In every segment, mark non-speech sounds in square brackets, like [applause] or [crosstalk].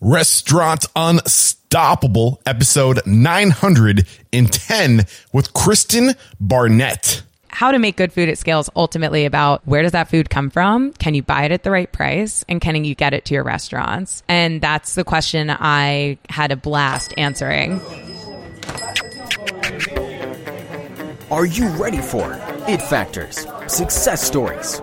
Restaurant Unstoppable, episode 910 with Kristen Barnett. How to make good food at scale is ultimately about where does that food come from? Can you buy it at the right price? And can you get it to your restaurants? And that's the question I had a blast answering. Are you ready for it factors, success stories,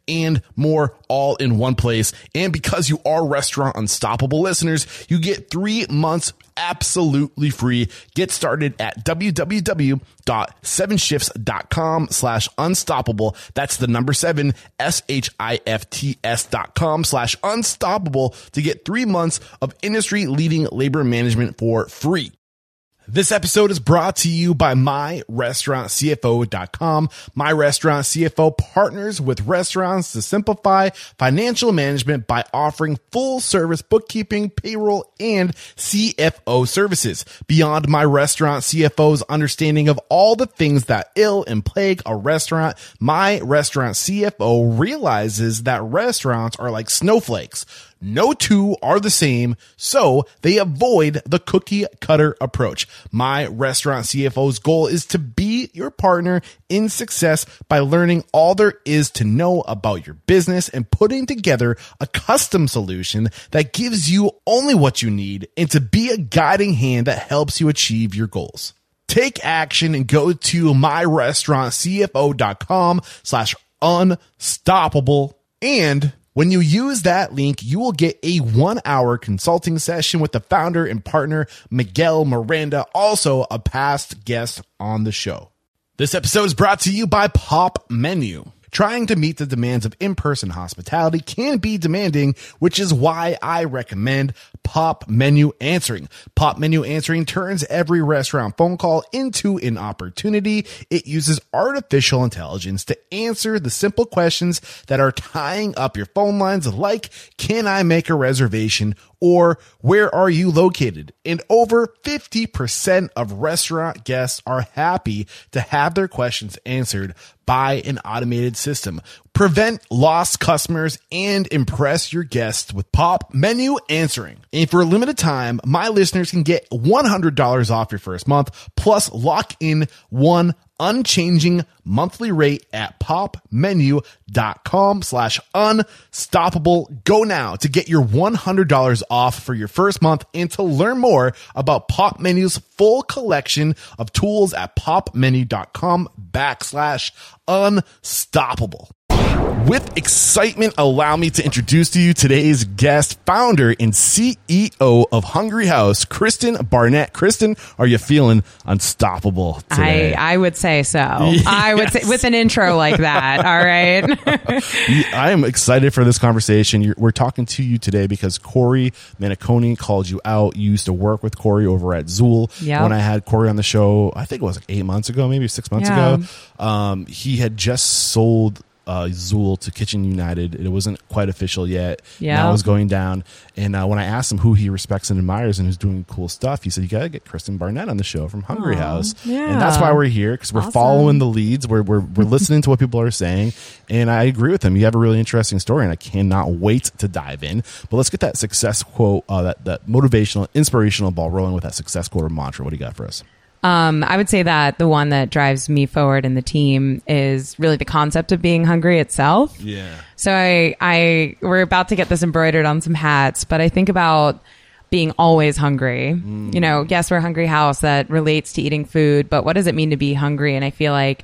and more all in one place. And because you are restaurant unstoppable listeners, you get three months absolutely free. Get started at www.sevenshifts.com slash unstoppable. That's the number seven, S-H-I-F-T-S dot com slash unstoppable to get three months of industry leading labor management for free. This episode is brought to you by MyRestaurantCFO.com. My Restaurant CFO partners with restaurants to simplify financial management by offering full service bookkeeping, payroll, and CFO services. Beyond My Restaurant CFO's understanding of all the things that ill and plague a restaurant, My Restaurant CFO realizes that restaurants are like snowflakes. No two are the same, so they avoid the cookie cutter approach. My restaurant CFO's goal is to be your partner in success by learning all there is to know about your business and putting together a custom solution that gives you only what you need and to be a guiding hand that helps you achieve your goals. Take action and go to myrestaurantcfo.com slash unstoppable and when you use that link, you will get a one hour consulting session with the founder and partner, Miguel Miranda, also a past guest on the show. This episode is brought to you by Pop Menu. Trying to meet the demands of in-person hospitality can be demanding, which is why I recommend Pop Menu Answering. Pop Menu Answering turns every restaurant phone call into an opportunity. It uses artificial intelligence to answer the simple questions that are tying up your phone lines like, can I make a reservation? Or where are you located? And over 50% of restaurant guests are happy to have their questions answered by an automated system. Prevent lost customers and impress your guests with Pop Menu Answering. And for a limited time, my listeners can get $100 off your first month plus lock in one unchanging monthly rate at popmenu.com slash unstoppable. Go now to get your $100 off for your first month and to learn more about Pop Menu's full collection of tools at popmenu.com backslash unstoppable. With excitement, allow me to introduce to you today's guest, founder and CEO of Hungry House, Kristen Barnett. Kristen, are you feeling unstoppable today? I, I would say so. I would say with an intro like that. All right. [laughs] I am excited for this conversation. You're, we're talking to you today because Corey Manicone called you out. You used to work with Corey over at Zuul. Yep. When I had Corey on the show, I think it was like eight months ago, maybe six months Yeah. ago. Um, he had just sold uh, Zuul to Kitchen United. It wasn't quite official yet. Yeah. Now it was going down. And uh, when I asked him who he respects and admires and who's doing cool stuff, he said, You got to get Kristen Barnett on the show from Hungry Aw, House. yeah. And that's why we're here because we're Awesome. following the leads. We're, we're, we're listening to what people are saying. And I agree with him. You have a really interesting story, and I cannot wait to dive in. But let's get that success quote, uh, that, that motivational, inspirational ball rolling with that success quote or mantra. What do you got for us? Um, I would say that the one that drives me forward in the team is really the concept of being hungry itself. Yeah. So I, I, we're about to get this embroidered on some hats, but I think about being always hungry. You know, yes, we're a hungry house that relates to eating food, but what does it mean to be hungry? And I feel like,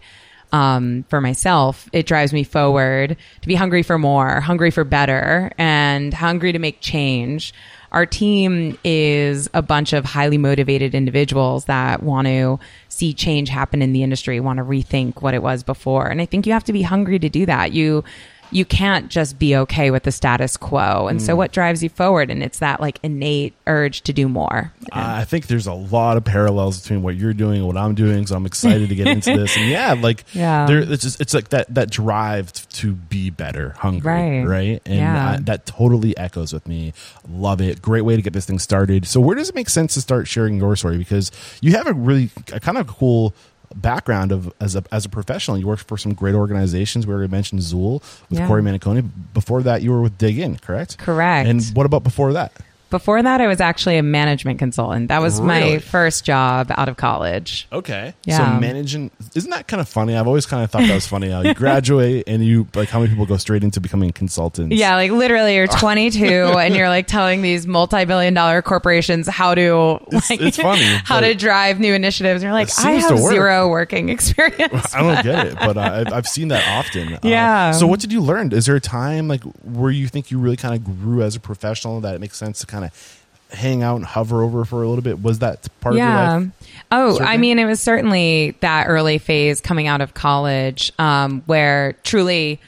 um, for myself, it drives me forward to be hungry for more, hungry for better, and hungry to make change. Our team is a bunch of highly motivated individuals that want to see change happen in the industry, want to rethink what it was before. And I think you have to be hungry to do that. You you can't just be okay with the status quo. And so hmm. what drives you forward? And it's that like innate urge to do more. I think there's a lot of parallels between what you're doing and what I'm doing, so I'm excited to get into this. And yeah, [laughs] like Yeah. there, it's just, it's like that that drive to be better, hungry, Right. right? And Yeah. I, that totally echoes with me. Love it. Great way to get this thing started. So where does it make sense to start sharing your story? Because you have a really a kind of cool background of as a as a professional. You worked for some great organizations. We already mentioned Zuul with Yeah. Corey Manicone. Before that, you were with Dig Inn, correct? Correct. And what about before that? Before that, I was actually a management consultant. That was Really? my first job out of college. Okay. Yeah. So managing isn't that kind of funny? I've always kind of thought that was funny. How you [laughs] graduate and you like how many people go straight into becoming consultants? Yeah, like literally you're [laughs] 22 and you're like telling these multi-billion dollar corporations how to It's- like it's funny, how but to drive new initiatives. And you're like, it I seems have to work." zero working [laughs] experience. I don't get it, but uh, I've, I've seen that often. Uh, Yeah. so what did you learn? Is there a time like where you think you really kind of grew as a professional that it makes sense to kind of hang out and hover over for a little bit? Was that part of your yeah. life? Oh, Certainly. I mean, it was certainly that early phase coming out of college um, where truly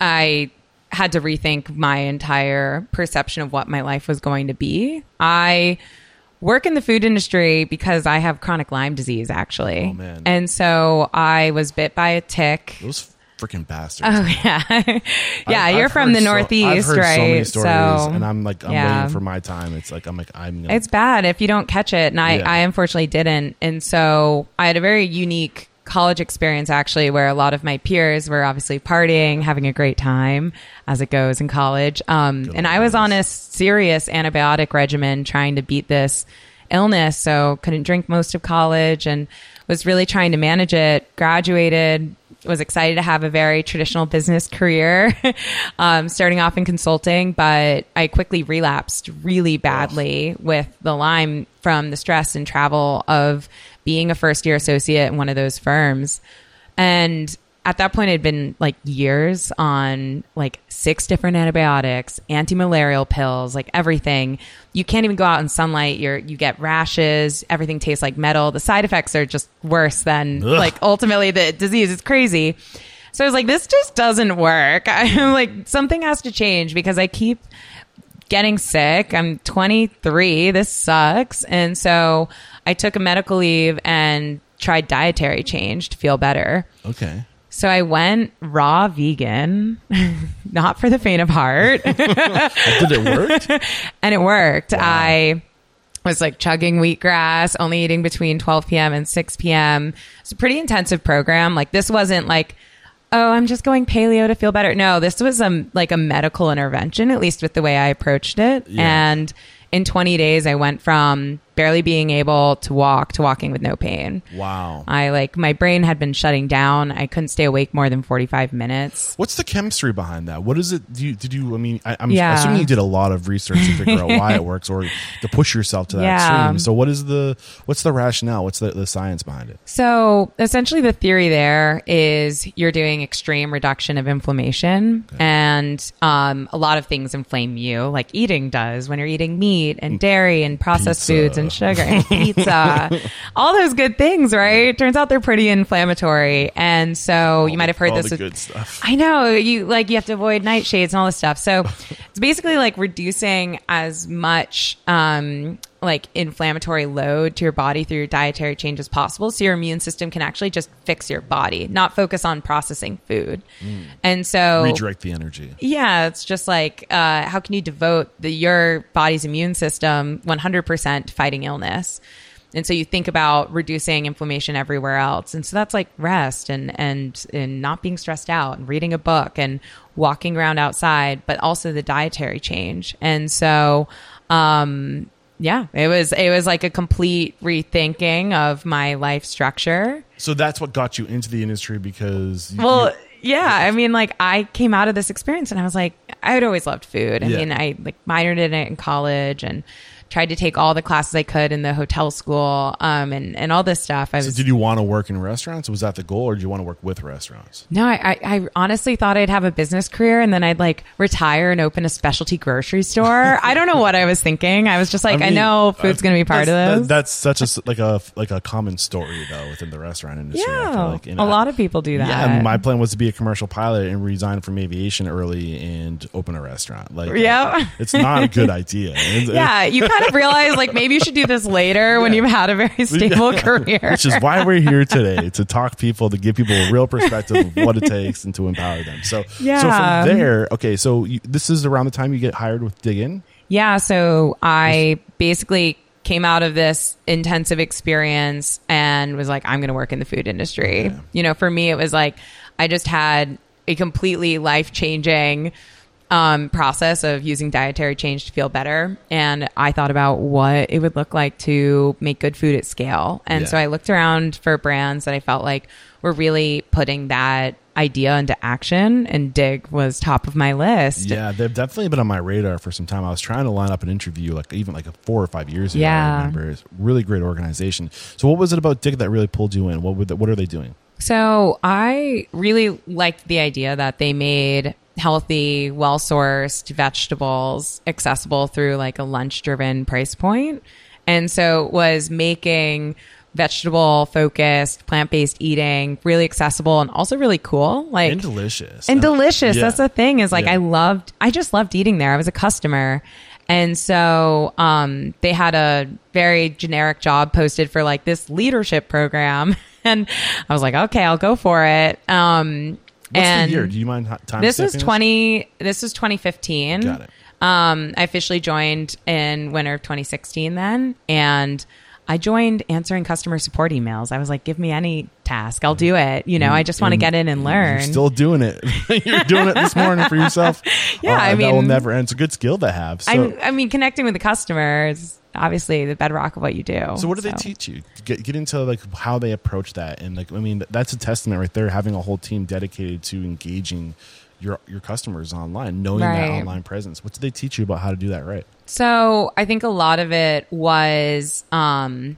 I had to rethink my entire perception of what my life was going to be. I work in the food industry because I have chronic Lyme disease, actually. Oh, man. And so I was bit by a tick. Those freaking bastards. Oh yeah, [laughs] yeah. I've- you're I've from the so- Northeast, I've heard right? So many stories, So, and I'm like, I'm yeah. waiting for my time. It's like I'm like I'm. Gonna, It's bad if you don't catch it, and I, Yeah. I unfortunately didn't. And so I had a very unique college experience actually, where a lot of my peers were obviously partying, having a great time, as it goes in college. Um, and I was on a serious antibiotic regimen trying to beat this illness, so couldn't drink most of college, and was really trying to manage it. Graduated. Was excited to have a very traditional business career, [laughs] um, starting off in consulting, but I quickly relapsed really badly with the Lyme from the stress and travel of being a first year associate in one of those firms. And at that point, it had been like years on like six different antibiotics, anti-malarial pills, like everything. You can't even go out in sunlight. You're you get rashes. Everything tastes like metal. The side effects are just worse than Ugh. like ultimately the disease. It's crazy. So I was like, this just doesn't work. [laughs] I'm like, something has to change because I keep getting sick. I'm 23. This sucks. And so I took a medical leave and tried dietary change to feel better. okay. So I went raw vegan, [laughs] not for the faint of heart, [laughs] Did it work? [laughs] and it worked. I was like chugging wheatgrass, only eating between 12 p.m. and 6 p.m. It's a pretty intensive program. Like this wasn't like, oh, I'm just going paleo to feel better. No, this was a like a medical intervention, at least with the way I approached it. Yeah. And in 20 days, I went from barely being able to walk to walking with no pain. wow. I like my brain had been shutting down. I couldn't stay awake more than 45 minutes. What's the chemistry behind that? What is it? Do you, did you? I mean, I, I'm Yeah. assuming you did a lot of research to figure out why it [laughs] works, or to push yourself to that Yeah. extreme. So, what is the what's the rationale? What's the, the science behind it? So essentially, the theory there is you're doing extreme reduction of inflammation, and um, a lot of things inflame you, like eating does when you're eating meat and dairy and processed Pizza. foods and sugar and [laughs] pizza, all those good things, right? Turns out they're pretty inflammatory, and so you might have heard All this. with- good stuff. I know you like you have to avoid nightshades and all this stuff. So it's basically like reducing as much um, like inflammatory load to your body through your dietary change as possible, so your immune system can actually just fix your body, not focus on processing food. And so Redirect the energy. yeah, it's just like uh, how can you devote the, your body's immune system 100% to fighting illness? And so you think about reducing inflammation everywhere else. And so that's like rest and, and, and not being stressed out and reading a book and walking around outside, but also the dietary change. And so, um, yeah, it was, it was like a complete rethinking of my life structure. So that's what got you into the industry because you- Well, you- yeah. I mean, like I came out of this experience and I was like, I had always loved food. I Yeah. mean, I like minored in it in college and tried to take all the classes I could in the hotel school, um, and and all this stuff. I So was did you want to work in restaurants? Was that the goal, or did you want to work with restaurants? no, I, I, I honestly thought I'd have a business career and then I'd like retire and open a specialty grocery store. [laughs] I don't know what I was thinking. I was just like, I, mean, know food's uh, going to be part of this. that- that's such a like a like a common story though within the restaurant industry. Yeah, like. A I- lot of people do that. Yeah, my plan was to be a commercial pilot and resign from aviation early and open a restaurant. Like, Yeah. it's not a good idea. [laughs] Yeah, you kind of realize like maybe you should do this later when you've had a very stable career. Which is why we're here today to talk people, to give people a real perspective of what it takes and to empower them. So, yeah. so from there, okay, so you, this is around the time you get hired with Dig Inn. Yeah, so I basically came out of this intensive experience and was like, I'm going to work in the food industry. You know, for me, it was like I just had a completely life changing um, process of using dietary change to feel better. And I thought about what it would look like to make good food at scale. And Yeah. so I looked around for brands that I felt like were really putting that idea into action, and Dig was top of my list. Yeah, they've definitely been on my radar for some time. I was trying to line up an interview, like even like four or five years ago. I Yeah. remember it's a really great organization. So, what was it about Dig that really pulled you in? What would the, what are they doing? So I really liked the idea that they made healthy, well sourced vegetables accessible through like a lunch driven price point. And so it was making vegetable focused, plant based eating really accessible and also really cool. Like And delicious. and delicious. yeah. That's the thing is like Yeah. I loved I just loved eating there. I was a customer. And so um, they had a very generic job posted for like this leadership program. [laughs] And I was like, okay, I'll go for it. Um, What's and the year? Do you mind time? this is 20 this is 2015 Got it. um i officially joined in winter of 2016 then and i joined answering customer support emails i was like give me any task i'll do it you know i just want to get in and learn You're still doing it. [laughs] You're doing it this morning for yourself. [laughs] Yeah, I mean, that will never end. It's a good skill to have. So, I, I mean connecting with the customer is obviously the bedrock of what you do so what do they teach you? Get get into like how they approach that, and like I mean that's a testament right there. Having a whole team dedicated to engaging your your customers online, knowing that online presence. What do they teach you about how to do that right? So I think a lot of it was um,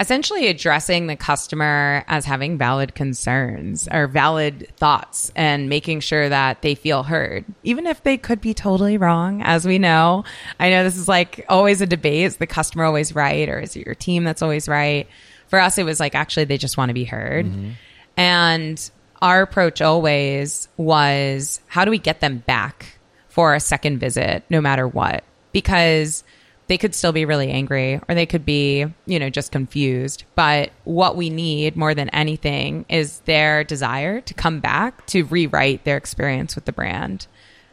essentially addressing the customer as having valid concerns or valid thoughts and making sure that they feel heard, even if they could be totally wrong, as we know. I know this is like always a debate. Is the customer always right or is it your team that's always right? For us, it was like actually they just want to be heard. Mm-hmm. And our approach always was how do we get them back for a second visit, no matter what? Because they could still be really angry or they could be, you know, just confused. But what we need more than anything is their desire to come back to rewrite their experience with the brand.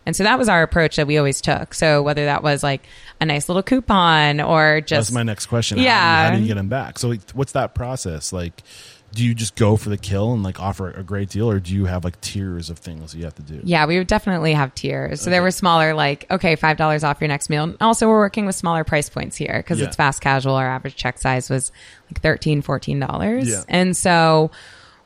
And so that was our approach that we always took. So whether that was like a nice little coupon or just That's my next question. Yeah. How do, you, how do you get them back? So, what's that process? Like, do you just go for the kill and like offer a great deal, or do you have like tiers of things you have to do? Yeah, we would definitely have tiers. So there were smaller, like, okay, $5 off your next meal. And also, we're working with smaller price points here because Yeah. it's fast casual. Our average check size was like $13, $14. Yeah. And so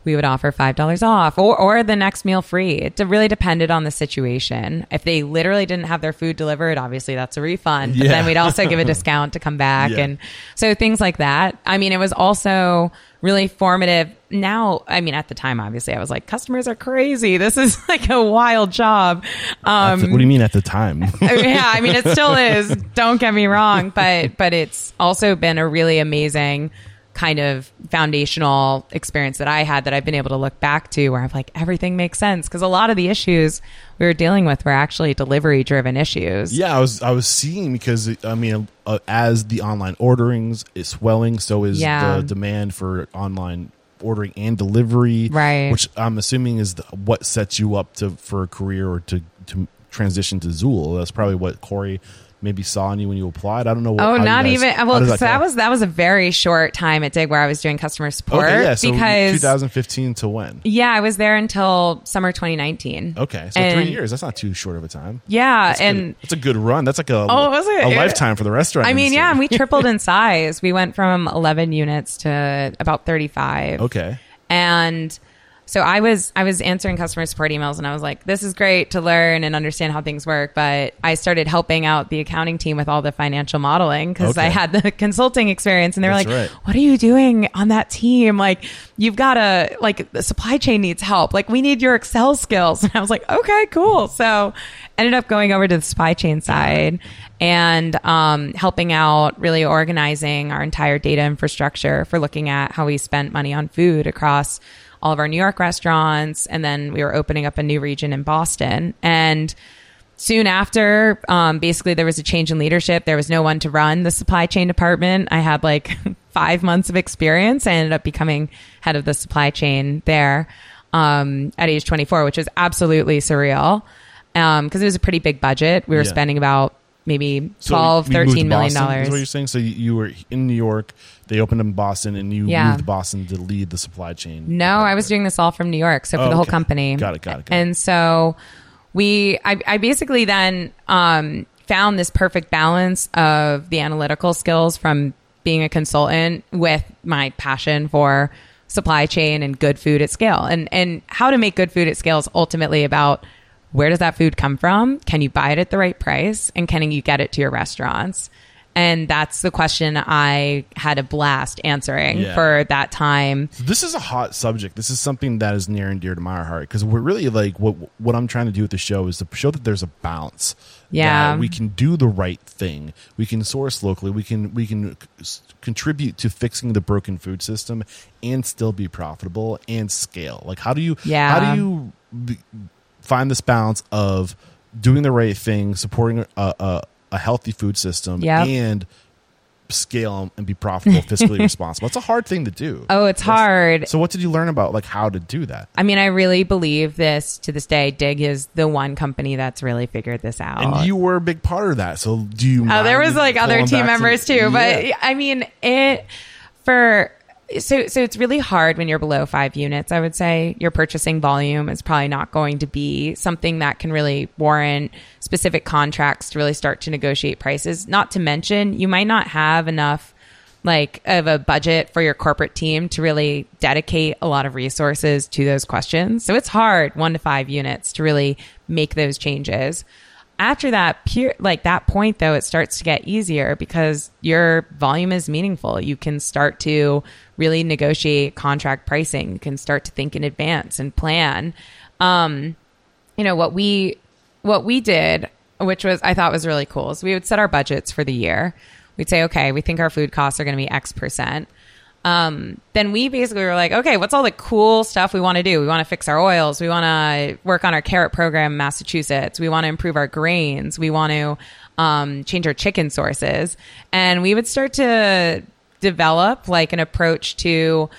we would offer $5 off or, or the next meal free. It really depended on the situation. If they literally didn't have their food delivered, obviously that's a refund. But Yeah. then we'd also give a [laughs] discount to come back. And so things like that. I mean, it was also really formative. Now, I mean, at the time, obviously, I was like, customers are crazy. This is [laughs] like a wild job. Um, what do you mean at the time? [laughs] yeah, I mean, it still is. [laughs] Don't get me wrong, but but it's also been a really amazing kind of foundational experience that I had that I've been able to look back to where I'm like everything makes sense because a lot of the issues we were dealing with were actually delivery driven issues. Yeah, I was I was seeing because I mean, uh, as the online orderings is swelling, so is Yeah. the demand for online ordering and delivery, Right. Which I'm assuming is the, what sets you up to for a career or to to transition to Zuul. That's probably what Corey maybe saw in you when you applied. I don't know. What, Oh, not guys- even. Well, so that was that was a very short time at Dig where I was doing customer support okay. Yeah, so because 2015 to when? yeah, I was there until summer 2019. Okay, so And- three years. That's not too short of a time. Yeah, That's and it's a good run. That's like a Oh, was it? a lifetime for the restaurant. I mean, industry. yeah, and we [laughs] tripled in size. We went from 11 units to about 35. okay. And So I was I was answering customer support emails and I was like, this is great to learn and understand how things work. But I started helping out the accounting team with all the financial modeling because I had the [laughs] consulting experience and they were That's like, right. what are you doing on that team? Like you've got to like the supply chain needs help. Like we need your Excel skills. [laughs] And I was like, okay, cool. So ended up going over to the supply chain side and um, helping out really organizing our entire data infrastructure for looking at how we spent money on food across all of our New York restaurants. And then we were opening up a new region in Boston. And soon after, um, basically there was a change in leadership. There was no one to run the supply chain department. I had like [laughs] five months of experience. I ended up becoming head of the supply chain there um, at age 24, which was absolutely surreal because it was a pretty big budget. We were Yeah. spending about maybe So 12, you moved to 13 million dollars. Is what you're saying? So you, were in New York. They opened in Boston, and you Yeah. moved to Boston to lead the supply chain. No, I was doing this all from New York, so for Oh, the whole okay. company. Got it, got it, got it. And so we, I, I basically then um, found this perfect balance of the analytical skills from being a consultant with my passion for supply chain and good food at scale. And and how to make good food at scale is ultimately about where does that food come from? Can you buy it at the right price? And can you get it to your restaurants? And that's the question I had a blast answering Yeah. for that time. This is a hot subject. This is something that is near and dear to my heart because we're really like what what I'm trying to do with the show is to show that there's a balance. Yeah. that we can do the right thing. We can source locally. We can we can c- contribute to fixing the broken food system and still be profitable and scale. Like how do you Yeah. how do you b- find this balance of doing the right thing, supporting a a, a healthy food system, Yep. and scale and be profitable, fiscally [laughs] responsible. It's a hard thing to do. Oh, it's hard. So what did you learn about like how to do that? I mean, I really believe this to this day. Dig is the one company that's really figured this out. And you were a big part of that. So do you? Oh, there was like other team members too, but I mean, it for so so it's really hard when you're below five units. I would say your purchasing volume is probably not going to be something that can really warrant specific contracts to really start to negotiate prices. Not to mention, you might not have enough like of a budget for your corporate team to really dedicate a lot of resources to those questions. So it's hard one to five units to really make those changes after that like that point though it starts to get easier because your volume is meaningful. You can start to really negotiate contract pricing. You can start to think in advance and plan. Um you know what we what we did which was i thought was really cool is we would set our budgets for the year. We'd say okay we think our food costs are going to be x percent um, then we basically were like, okay, what's all the cool stuff we want to do? We want to fix our oils. We want to work on our carrot program in Massachusetts. We want to improve our grains. We want to um, change our chicken sources. And we would start to develop like an approach to,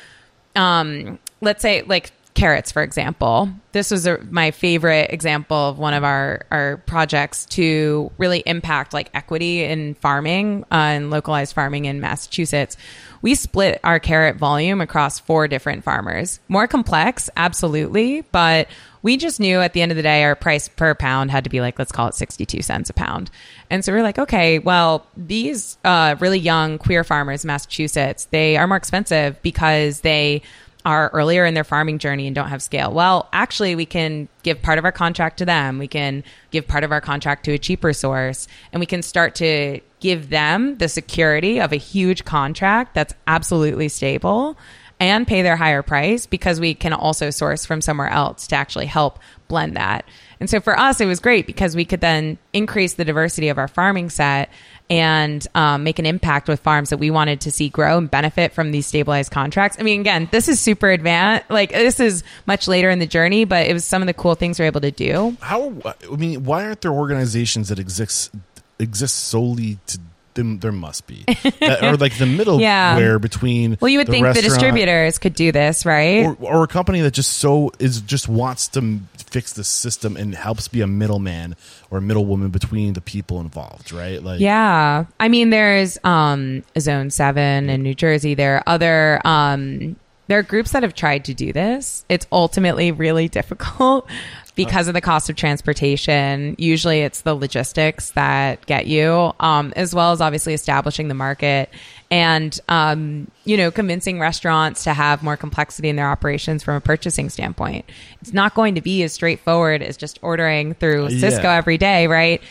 um, let's say, like carrots, for example. This was a, my favorite example of one of our, our projects to really impact like equity in farming uh, and localized farming in Massachusetts. We split our carrot volume across four different farmers. More complex, absolutely, but we just knew at the end of the day our price per pound had to be like let's call it 62 cents a pound and so we are like okay well these uh, really young queer farmers in massachusetts they are more expensive because they are earlier in their farming journey and don't have scale. Well, actually, we can give part of our contract to them. We can give part of our contract to a cheaper source, and we can start to give them the security of a huge contract that's absolutely stable and pay their higher price because we can also source from somewhere else to actually help blend that. And so for us, it was great because we could then increase the diversity of our farming set and um, make an impact with farms that we wanted to see grow and benefit from these stabilized contracts. I mean, again, this is super advanced. Like this is much later in the journey, but it was some of the cool things we're able to do. How? I mean, why aren't there organizations that exist exist solely to? Them, there must be, [laughs] that, or like the middle Yeah. where between. Well, you would the think the distributors could do this, right? or, or a company that just so is just wants to fix the system and helps be a middleman or middlewoman between the people involved, right? Like, Yeah. I mean, there's um, Zone 7 in New Jersey. There are other um, there are groups that have tried to do this. It's ultimately really [laughs] difficult because of the cost of transportation. Usually it's the logistics that get you, um, as well as obviously establishing the market and, um, you know, convincing restaurants to have more complexity in their operations from a purchasing standpoint. It's not going to be as straightforward as just ordering through Sysco Yeah. every day, right?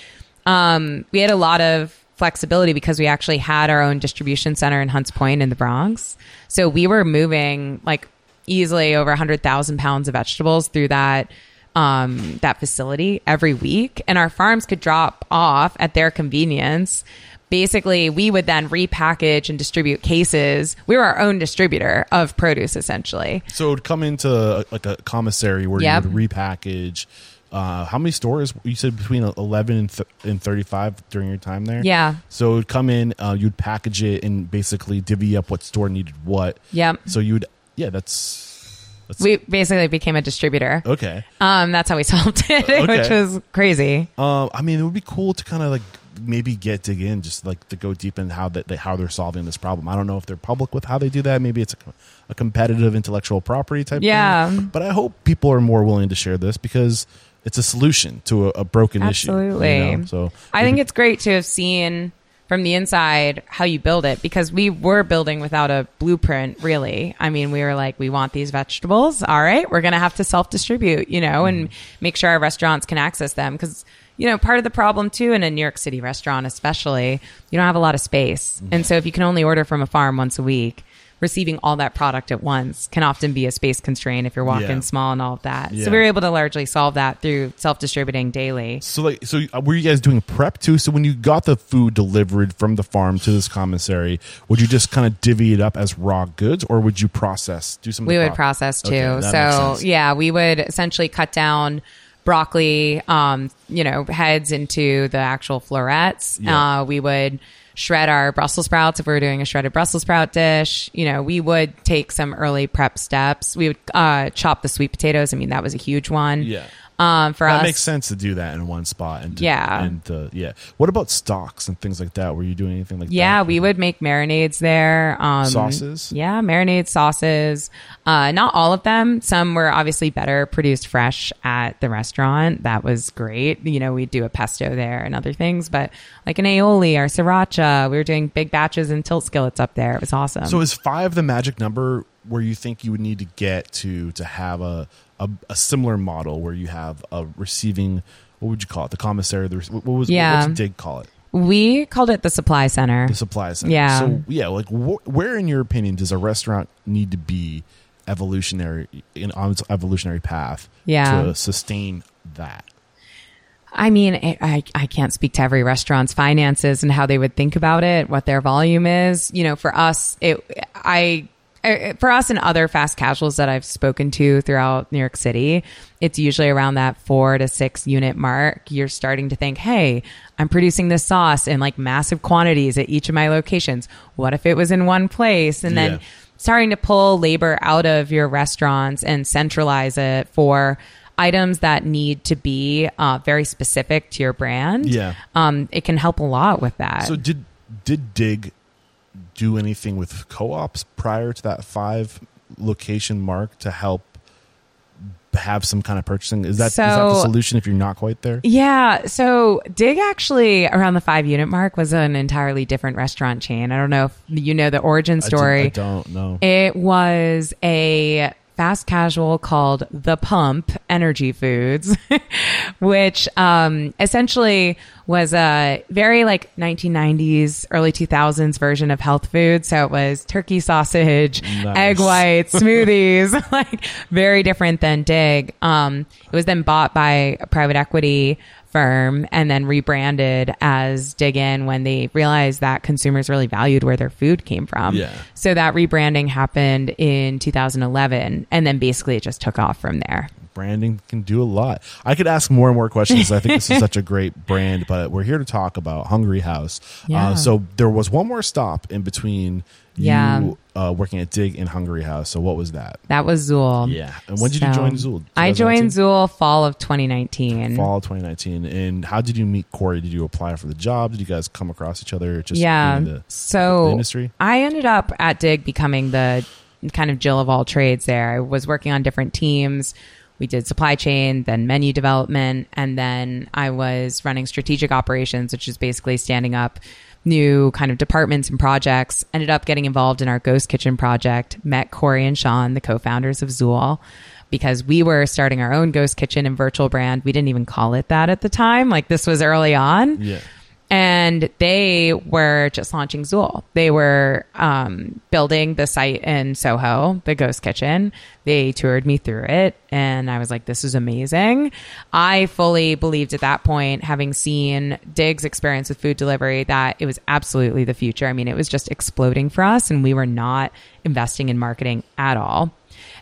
Um, we had a lot of flexibility because we actually had our own distribution center in Hunts Point in the Bronx. So we were moving like easily over 100,000 pounds of vegetables through that um, that facility every week, and our farms could drop off at their convenience. Basically, we would then repackage and distribute cases. We were our own distributor of produce, essentially. So it would come into like a commissary where Yep. you would repackage. Uh, how many stores? You said between eleven and, th- and thirty-five during your time there. Yeah. So it would come in. Uh, you'd package it and basically divvy up what store needed what. Yep. So you'd yeah, that's that's We basically became a distributor. okay. Um, that's how we [laughs] solved it, which was crazy. Uh, I mean, it would be cool to kind of like maybe get dig in, just like to go deep in how that they, how they're solving this problem. I don't know if they're public with how they do that. Maybe it's a, a competitive intellectual property type. Yeah. thing. but I hope people are more willing to share this because it's a solution to a, a broken Absolutely. issue. you know? So I think it's great to have seen from the inside how you build it because we were building without a blueprint, really. I mean, we were like, we want these vegetables. All right, we're going to have to self distribute, you know, and mm-hmm. make sure our restaurants can access them because. You know, part of the problem too in a New York City restaurant, especially, you don't have a lot of space. And so if you can only order from a farm once a week, receiving all that product at once can often be a space constraint if you're walking Yeah. small and all of that. Yeah. So we were able to largely solve that through self distributing daily. So like, so uh, were you guys doing prep too? So when you got the food delivered from the farm to this commissary, would you just kind of divvy it up as raw goods, or would you process? Do some. we would pro- process too. Okay, so yeah, we would essentially cut down broccoli, um, you know, heads into the actual florets. Yeah. Uh, we would shred our Brussels sprouts if we were doing a shredded Brussels sprout dish. You know, we would take some early prep steps. We would uh, chop the sweet potatoes. I mean, that was a huge one. Yeah. Um, for that us, makes sense to do that in one spot. And to, Yeah. and uh, yeah. What about stocks and things like that? Were you doing anything like Yeah, that? Yeah, we would make marinades there. Um, Sauces? Yeah, marinade sauces. Uh, not all of them. Some were obviously better produced fresh at the restaurant. That was great. You know, we'd do a pesto there and other things, but like an aioli or sriracha, we were doing big batches and tilt skillets up there. It was awesome. So is five the magic number where you think you would need to get to to have a a, a similar model where you have a receiving? What would you call it? The commissary. The, what was Yeah. what's Dig call it? we called it the supply center. The supply center. Yeah. So yeah, like wh- where in your opinion does a restaurant need to be evolutionary in on its evolutionary path Yeah. to sustain that? I mean, I, I I can't speak to every restaurant's finances and how they would think about it, what their volume is. You know, for us, it I- for us and other fast casuals that I've spoken to throughout New York City, it's usually around that four to six unit mark. You're starting to think, hey, I'm producing this sauce in like massive quantities at each of my locations. What if it was in one place? And then Yeah. starting to pull labor out of your restaurants and centralize it for items that need to be uh, very specific to your brand. Yeah. Um, it can help a lot with that. So did did Dig do anything with co-ops prior to that five location mark to help have some kind of purchasing? Is that is that the solution if you're not quite there? Yeah. So Dig actually around the five unit mark was an entirely different restaurant chain. I don't know if you know the origin I did- story. I, don't know. It was a fast casual called The Pump Energy Foods, [laughs] which um, essentially was a very like 1990s, early 2000s version of health food. So it was turkey sausage, Nice. egg whites, [laughs] smoothies, [laughs] like very different than Dig. Um, it was then bought by a private equity firm and then rebranded as Dig Inn when they realized that consumers really valued where their food came from. Yeah. So that rebranding happened in 2011, and then basically it just took off from there. branding can do a lot. I could ask more and more questions. I think this is such a great [laughs] brand, but we're here to talk about Hungry House. Yeah. Uh, so there was one more stop in between Yeah. you uh, working at Dig in Hungry House. So what was that? That was Zuul. Yeah. And when did you join Zuul? I joined Zuul fall of 2019. Fall of 2019. And how did you meet Corey? Did you apply for the job? Did you guys come across each other? Just yeah. in the, so the industry? I ended up at Dig becoming the kind of Jill of all trades there. I was working on different teams. We did supply chain, then menu development, and then I was running strategic operations, which is basically standing up new kind of departments and projects. Ended up getting involved in our Ghost Kitchen project, met Corey and Sean, the co founders of Zuul because we were starting our own ghost kitchen and virtual brand. We didn't even call it that at the time. Like this was early on. Yeah. And they were just launching Zuul. They were um, building the site in Soho, the ghost kitchen. They toured me through it, and I was like, this is amazing. I fully believed at that point, having seen Dig's experience with food delivery, that it was absolutely the future. I mean, it was just exploding for us, and we were not investing in marketing at all.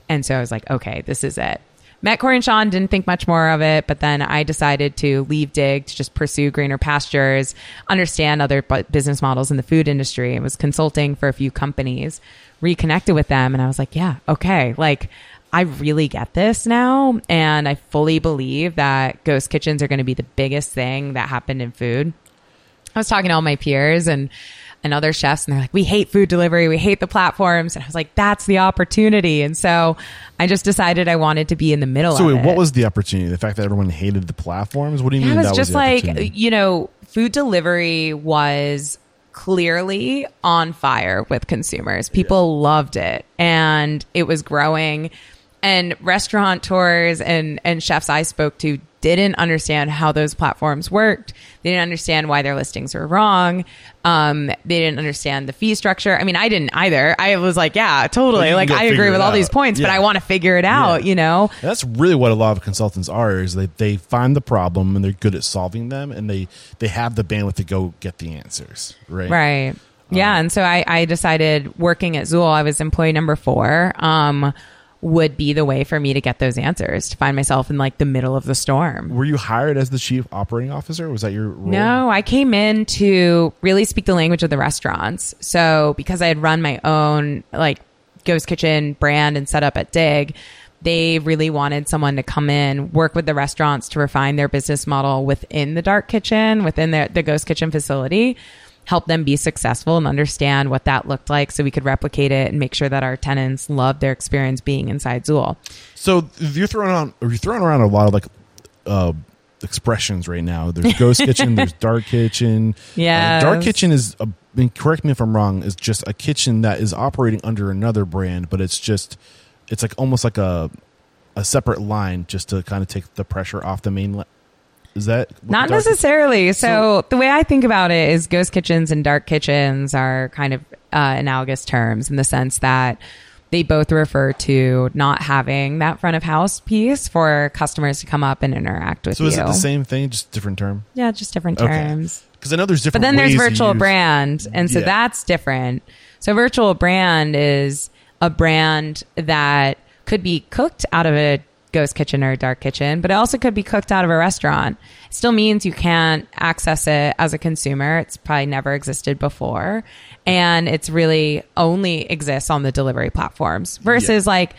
And so I was like, okay, this is it. Met Corey and Sean, didn't think much more of it, but then I decided to leave Dig to just pursue greener pastures, understand other business models in the food industry. I was consulting for a few companies, reconnected with them, and I was like, yeah, okay, like I really get this now. And I fully believe that ghost kitchens are going to be the biggest thing that happened in food. I was talking to all my peers and and other chefs and they're like, we hate food delivery. We hate the platforms. And I was like, that's the opportunity. And so I just decided I wanted to be in the middle So wait, of it. what was the opportunity? The fact that everyone hated the platforms? What do you Yeah, mean it was that just was like, you know, food delivery was clearly on fire with consumers. People loved it and it was growing. And restaurateurs and, and chefs I spoke to didn't understand how those platforms worked. They didn't understand why their listings were wrong. Um, they didn't understand the fee structure. I mean, I didn't either. I was like, yeah, totally. Well, like, I agree with all out. these points, but I want to figure it out, Yeah. you know? And that's really what a lot of consultants are is they, they find the problem and they're good at solving them and they they have the bandwidth to go get the answers right Right. Yeah. and so I, I decided working at Zuul, I was employee number four, um, would be the way for me to get those answers, to find myself in like the middle of the storm. were you hired as the chief operating officer was that your role No, I came in to really speak the language of the restaurants. So because I had run my own like Ghost Kitchen brand and set up at Dig, they really wanted someone to come in, work with the restaurants to refine their business model within the dark kitchen, within their, the Ghost Kitchen facility, help them be successful and understand what that looked like so we could replicate it and make sure that our tenants loved their experience being inside Zuul. so you're throwing on you're throwing around a lot of like uh expressions right now there's ghost [laughs] kitchen there's dark kitchen Yeah. Uh, dark kitchen is a, mean, correct me if i'm wrong is just a kitchen that is operating under another brand but it's just it's like almost like a a separate line just to kind of take the pressure off the main is that Not necessarily. So, the way I think about it is ghost kitchens and dark kitchens are kind of uh, analogous terms in the sense that they both refer to not having that front of house piece for customers to come up and interact with so you. is it the same thing just different term Yeah, just different terms. because i know there's different. But then there's virtual brand, and so Yeah. that's different. So virtual brand is a brand that could be cooked out of a ghost kitchen or dark kitchen, but it also could be cooked out of a restaurant. Still means you can't access it as a consumer. It's probably never existed before, and it's really only exists on the delivery platforms versus Yeah. like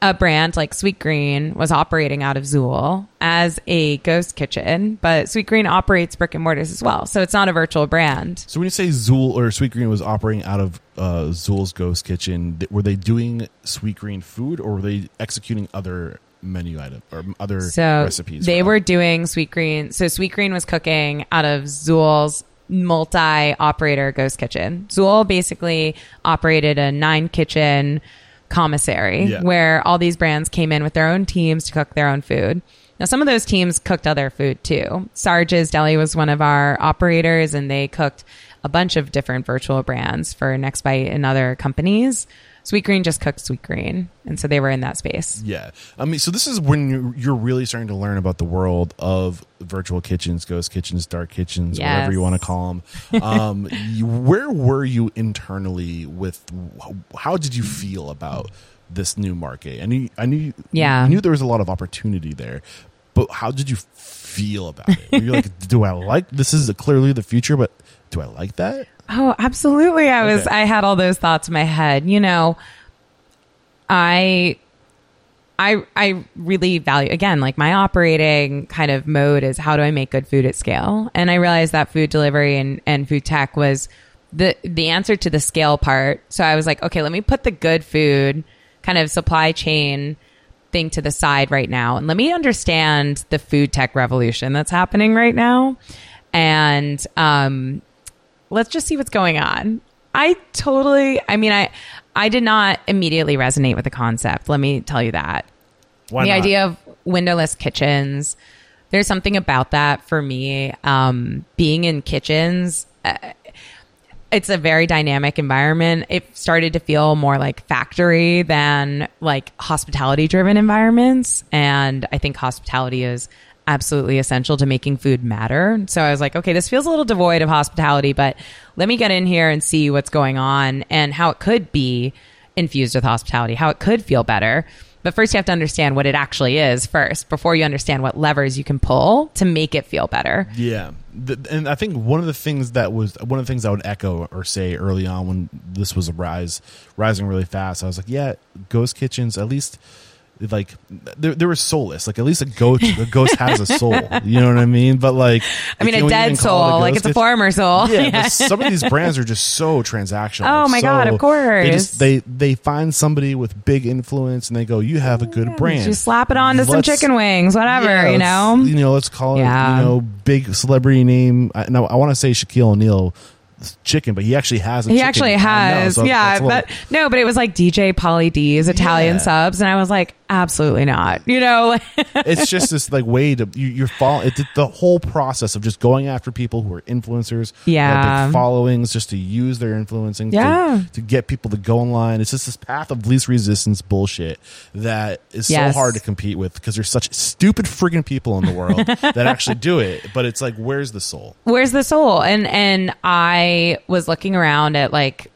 a brand like Sweetgreen was operating out of Zuul as a ghost kitchen, but Sweetgreen operates brick and mortars as well. So it's not a virtual brand. So when you say Zuul or Sweetgreen was operating out of uh, Zuul's Ghost Kitchen, were they doing Sweetgreen food or were they executing other menu item or other So recipes? they were doing Sweetgreen. So Sweetgreen was cooking out of Zuul's multi-operator ghost kitchen. Zuul basically operated a nine kitchen commissary Yeah. where all these brands came in with their own teams to cook their own food. Now, some of those teams cooked other food too. Sarge's Deli was one of our operators, and they cooked a bunch of different virtual brands for Next Bite and other companies. Sweetgreen just cooked Sweetgreen, and so they were in that space. Yeah, I mean, so this is when you're, you're really starting to learn about the world of virtual kitchens, ghost kitchens, dark kitchens, whatever you want to call them. [laughs] Um, you, where were you internally with? How did you feel about this new market? I knew, I knew, Yeah. you knew there was a lot of opportunity there, but how did you feel about it? Were you like, [laughs] do I like this? Is clearly the future, but do I like that? Oh, absolutely. I was, Okay. I had all those thoughts in my head. You know, I, I, I really value, again, like my operating kind of mode is how do I make good food at scale? And I realized that food delivery and, and food tech was the the answer to the scale part. So I was like, okay, let me put the good food kind of supply chain thing to the side right now and let me understand the food tech revolution that's happening right now and um let's just see what's going on i totally i mean i i did not immediately resonate with the concept let me tell you that Why the not? idea of windowless kitchens there's something about that for me um being in kitchens uh, it's a very dynamic environment. It started to feel more like factory than like hospitality driven environments. And I think hospitality is absolutely essential to making food matter. So I was like, okay, this feels a little devoid of hospitality, but let me get in here and see what's going on and how it could be infused with hospitality, how it could feel better. But first, you have to understand what it actually is first before you understand what levers you can pull to make it feel better. Yeah, and I think one of the things that was one of the things I would echo or say early on when this was a rise, rising really fast. I was like, yeah, ghost kitchens at least. Like they, they were soulless. Like at least a ghost, a ghost has a soul. You know what I mean? But like, I mean, a dead even call it soul, like it's a farmer soul. Yeah, but [laughs] some of these brands are just so transactional. Oh my God, of course. They just they they find somebody with big influence and they go, "You have a good brand." Just slap it on to some Let's- chicken wings, whatever, Yeah, you know? you know, let's call it, Yeah. you know, big celebrity name. I, no, I want to say Shaquille O'Neal chicken, but he actually has. A He chicken. actually has, so yeah. a But no, but it was like DJ Pauly D's Italian Yeah. subs, and I was like, absolutely not. You know, [laughs] it's just this like way to you, you're following It, the whole process of just going after people who are influencers, Yeah. big followings, just to use their influencing, to- Yeah. to, get people to go online. It's just this path of least resistance bullshit that is Yes. so hard to compete with because there's such stupid freaking people in the world [laughs] that actually do it. But it's like, where's the soul? where's the soul? And and I was looking around at like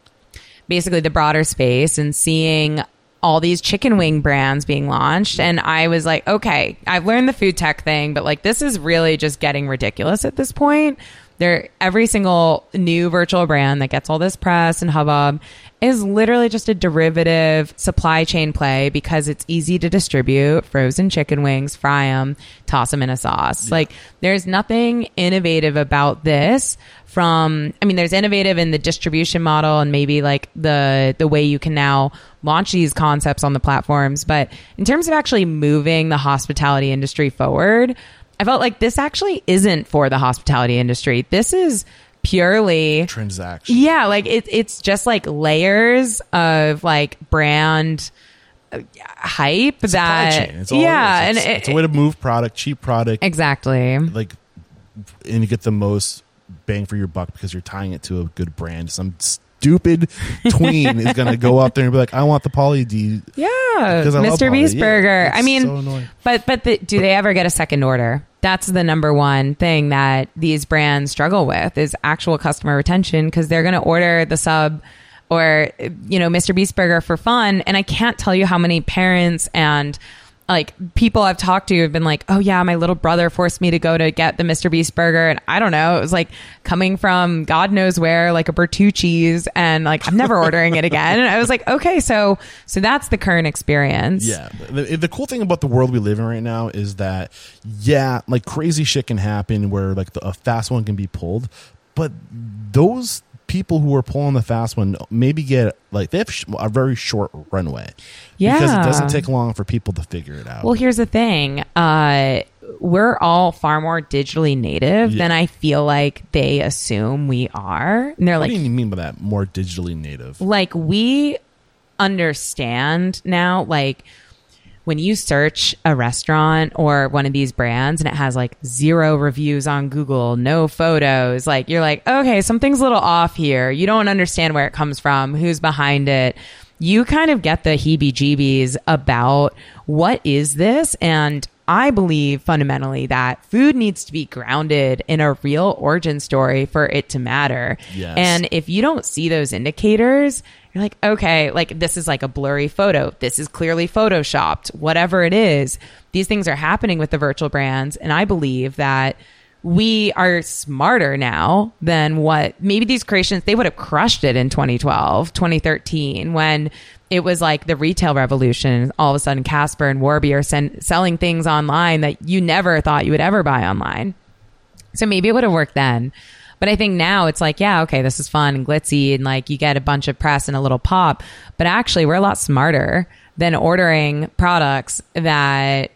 basically the broader space and seeing all these chicken wing brands being launched and I was like, okay, I've learned the food tech thing, but like this is really just getting ridiculous at this point. There every single new virtual brand that gets all this press and hubbub is literally just a derivative supply chain play because it's easy to distribute frozen chicken wings, fry them, toss them in a sauce. Like there's nothing innovative about this from I mean there's innovative in the distribution model and maybe like the the way you can now launch these concepts on the platforms, but in terms of actually moving the hospitality industry forward, I felt like this actually isn't for the hospitality industry. This is purely Transaction. yeah, like it, it's just like layers of like brand uh, hype that. It's all yeah, it is. and it- it's a way to move product, cheap product, exactly. like, and you get the most bang for your buck because you're tying it to a good brand. Some stupid tween is going to go up there and be like, "I want the Pauly D." Yeah, Because I Mr. Beast Burger. it's I mean, so but but the, do they ever get a second order? That's the number one thing that these brands struggle with is actual customer retention because they're going to order the sub or you know Mr. Beast Burger for fun, and I can't tell you how many parents and like people I've talked to have been like, oh yeah, my little brother forced me to go to get the Mr. Beast burger, and I don't know, it was like coming from God knows where, like a Bertucci's, and like I'm never ordering it again. And I was like, okay, so so that's the current experience. Yeah. The, the cool thing about the world we live in right now is that, yeah, like crazy shit can happen where like the, a fast one can be pulled, but those people who are pulling the fast one maybe get like they have sh- a very short runway. Yeah, Because it doesn't take long for people to figure it out. Well, here's the thing. Uh, we're all far more digitally native Yeah. than I feel like they assume we are. And they're what like, "What do you mean by that? More digitally native. like we understand now like when you search a restaurant or one of these brands and it has like zero reviews on Google, no photos, like you're like, okay, something's a little off here. You don't understand where it comes from, who's behind it. You kind of get the heebie jeebies about what is this? And I believe fundamentally that food needs to be grounded in a real origin story for it to matter. Yes. And if you don't see those indicators, you're like, okay, like this is like a blurry photo. This is clearly photoshopped. Whatever it is, these things are happening with the virtual brands. And I believe that we are smarter now than what maybe these creations, they would have crushed it in 2012, 2013, when it was like the retail revolution. All of a sudden, Casper and Warby are sen- selling things online that you never thought you would ever buy online. So maybe it would have worked then. But I think now it's like, yeah, okay, this is fun and glitzy and like you get a bunch of press and a little pop. But actually, we're a lot smarter than ordering products that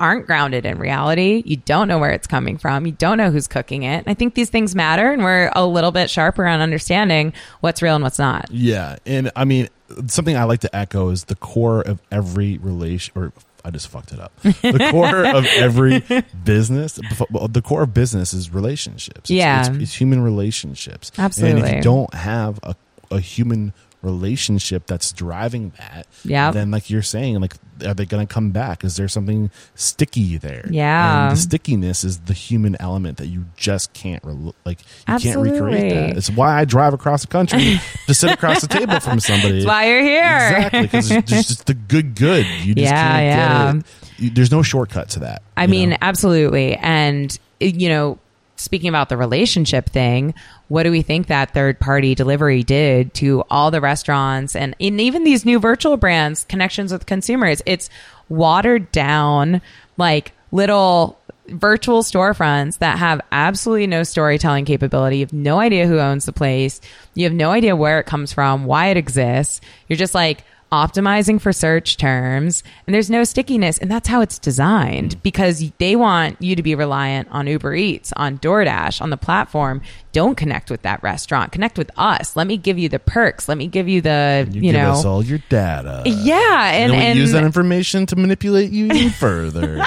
aren't grounded in reality. You don't know where it's coming from. You don't know who's cooking it. I think these things matter and we're a little bit sharper on understanding what's real and what's not. Yeah, and I mean something I like to echo is the core of every relation or I just fucked it up. The core of every [laughs] business, the core of business is relationships. It's- Yeah. it's, it's human relationships. And if Absolutely. you don't have a, a human relationship that's driving that, Yep. then like you're saying, like are they going to come back? Is there something sticky there? Yeah. and the stickiness is the human element that you just can't rel like you can't recreate that. It's why I drive across the country to sit across the table from somebody. That's why you're here. Exactly, because it's just the good, good. You just Yeah, can't yeah. get it. There's no shortcut to that. I mean, know? absolutely. And, you know, speaking about the relationship thing, what do we think that third party delivery did to all the restaurants and, and even these new virtual brands, connections with consumers? It's watered down, like little virtual storefronts that have absolutely no storytelling capability. You have no idea who owns the place. You have no idea where it comes from, why it exists. You're just like, optimizing for search terms and there's no stickiness and that's how it's designed because they want you to be reliant on Uber Eats, on DoorDash, on the platform. Don't connect with that restaurant. Connect with us. Let me give you the perks. Let me give you the, you, you, give know, us all your data. yeah, and, and and, use that information to manipulate you even further.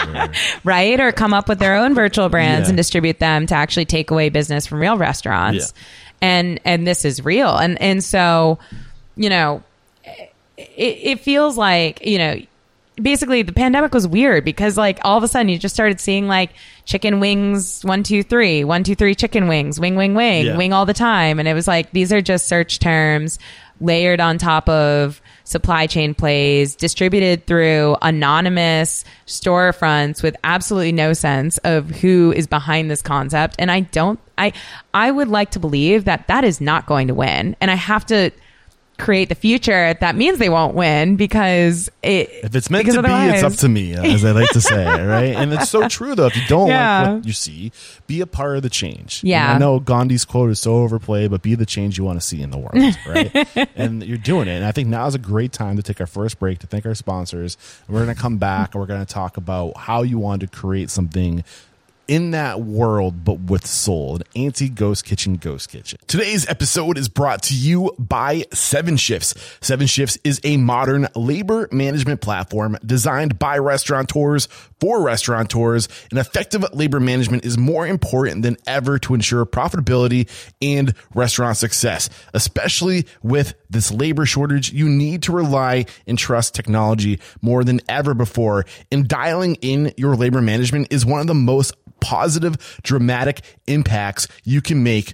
[laughs] right or come up with their own virtual brands Yeah. and distribute them to actually take away business from real restaurants and and this is real and and so you know it, it feels like you know basically the pandemic was weird because like all of a sudden you just started seeing like chicken wings one two three one two three chicken wings wing wing wing Yeah. wing all the time. And it was like these are just search terms layered on top of supply chain plays distributed through anonymous storefronts with absolutely no sense of who is behind this concept. And i don't i i would like to believe that that is not going to win. And i have to create the future that means they won't win because it If it's meant to be, it's up to me, [laughs] as I like to say, right? And it's so true, though. If you don't Yeah. like what you see, be a part of the change. Yeah. And I know Gandhi's quote is so overplayed, but be the change you want to see in the world, [laughs] right? and you're doing it. And I think now is a great time to take our first break to thank our sponsors. And we're going to come back and we're going to talk about how you want to create something in that world, but with soul. An anti ghost kitchen, ghost kitchen. Today's episode is brought to you by Seven Shifts. Seven Shifts is a modern labor management platform designed by restaurateurs for restaurateurs. And effective labor management is more important than ever to ensure profitability and restaurant success, especially with this labor shortage. You need to rely and trust technology more than ever before. And dialing in your labor management is one of the most positive, dramatic impacts you can make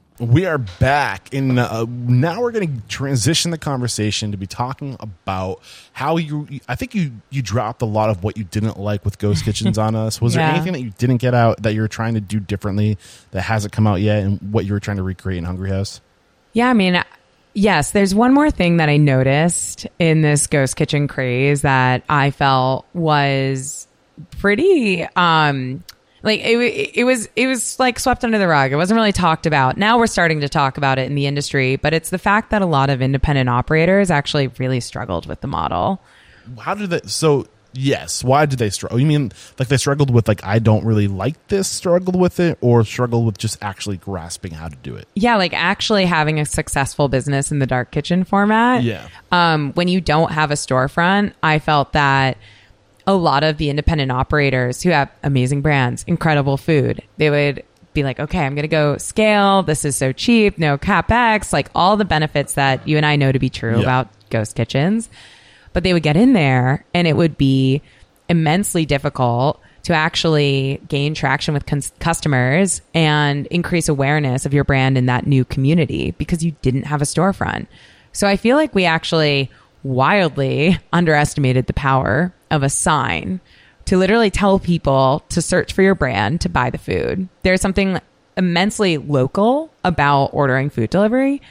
We are back and uh, now we're going to transition the conversation to be talking about how you, I think you, you dropped a lot of what you didn't like with Ghost Kitchens on us. Was there [laughs] anything that you didn't get out that you're trying to do differently that hasn't come out yet and what you were trying to recreate in Hungry House? Yeah, I mean, yes, there's one more thing that I noticed in this ghost kitchen craze that I felt was pretty um like it, it was it was like swept under the rug. It wasn't really talked about. Now we're starting to talk about it in the industry, but it's the fact that a lot of independent operators actually really struggled with the model. how did that so Yes. Why did they struggle? You mean like they struggled with like I don't really like this, struggled with it, or struggled with just actually grasping how to do it? Yeah, like actually having a successful business in the dark kitchen format. Yeah. Um, when you don't have a storefront, I felt that a lot of the independent operators who have amazing brands, incredible food, they would be like, okay, I'm going to go scale. This is so cheap, no capex, like all the benefits that you and I know to be true Yeah. about ghost kitchens. But they would get in there and it would be immensely difficult to actually gain traction with cons- customers and increase awareness of your brand in that new community because you didn't have a storefront. So I feel like we actually wildly [laughs] underestimated the power of a sign to literally tell people to search for your brand to buy the food. There's something immensely local about ordering food delivery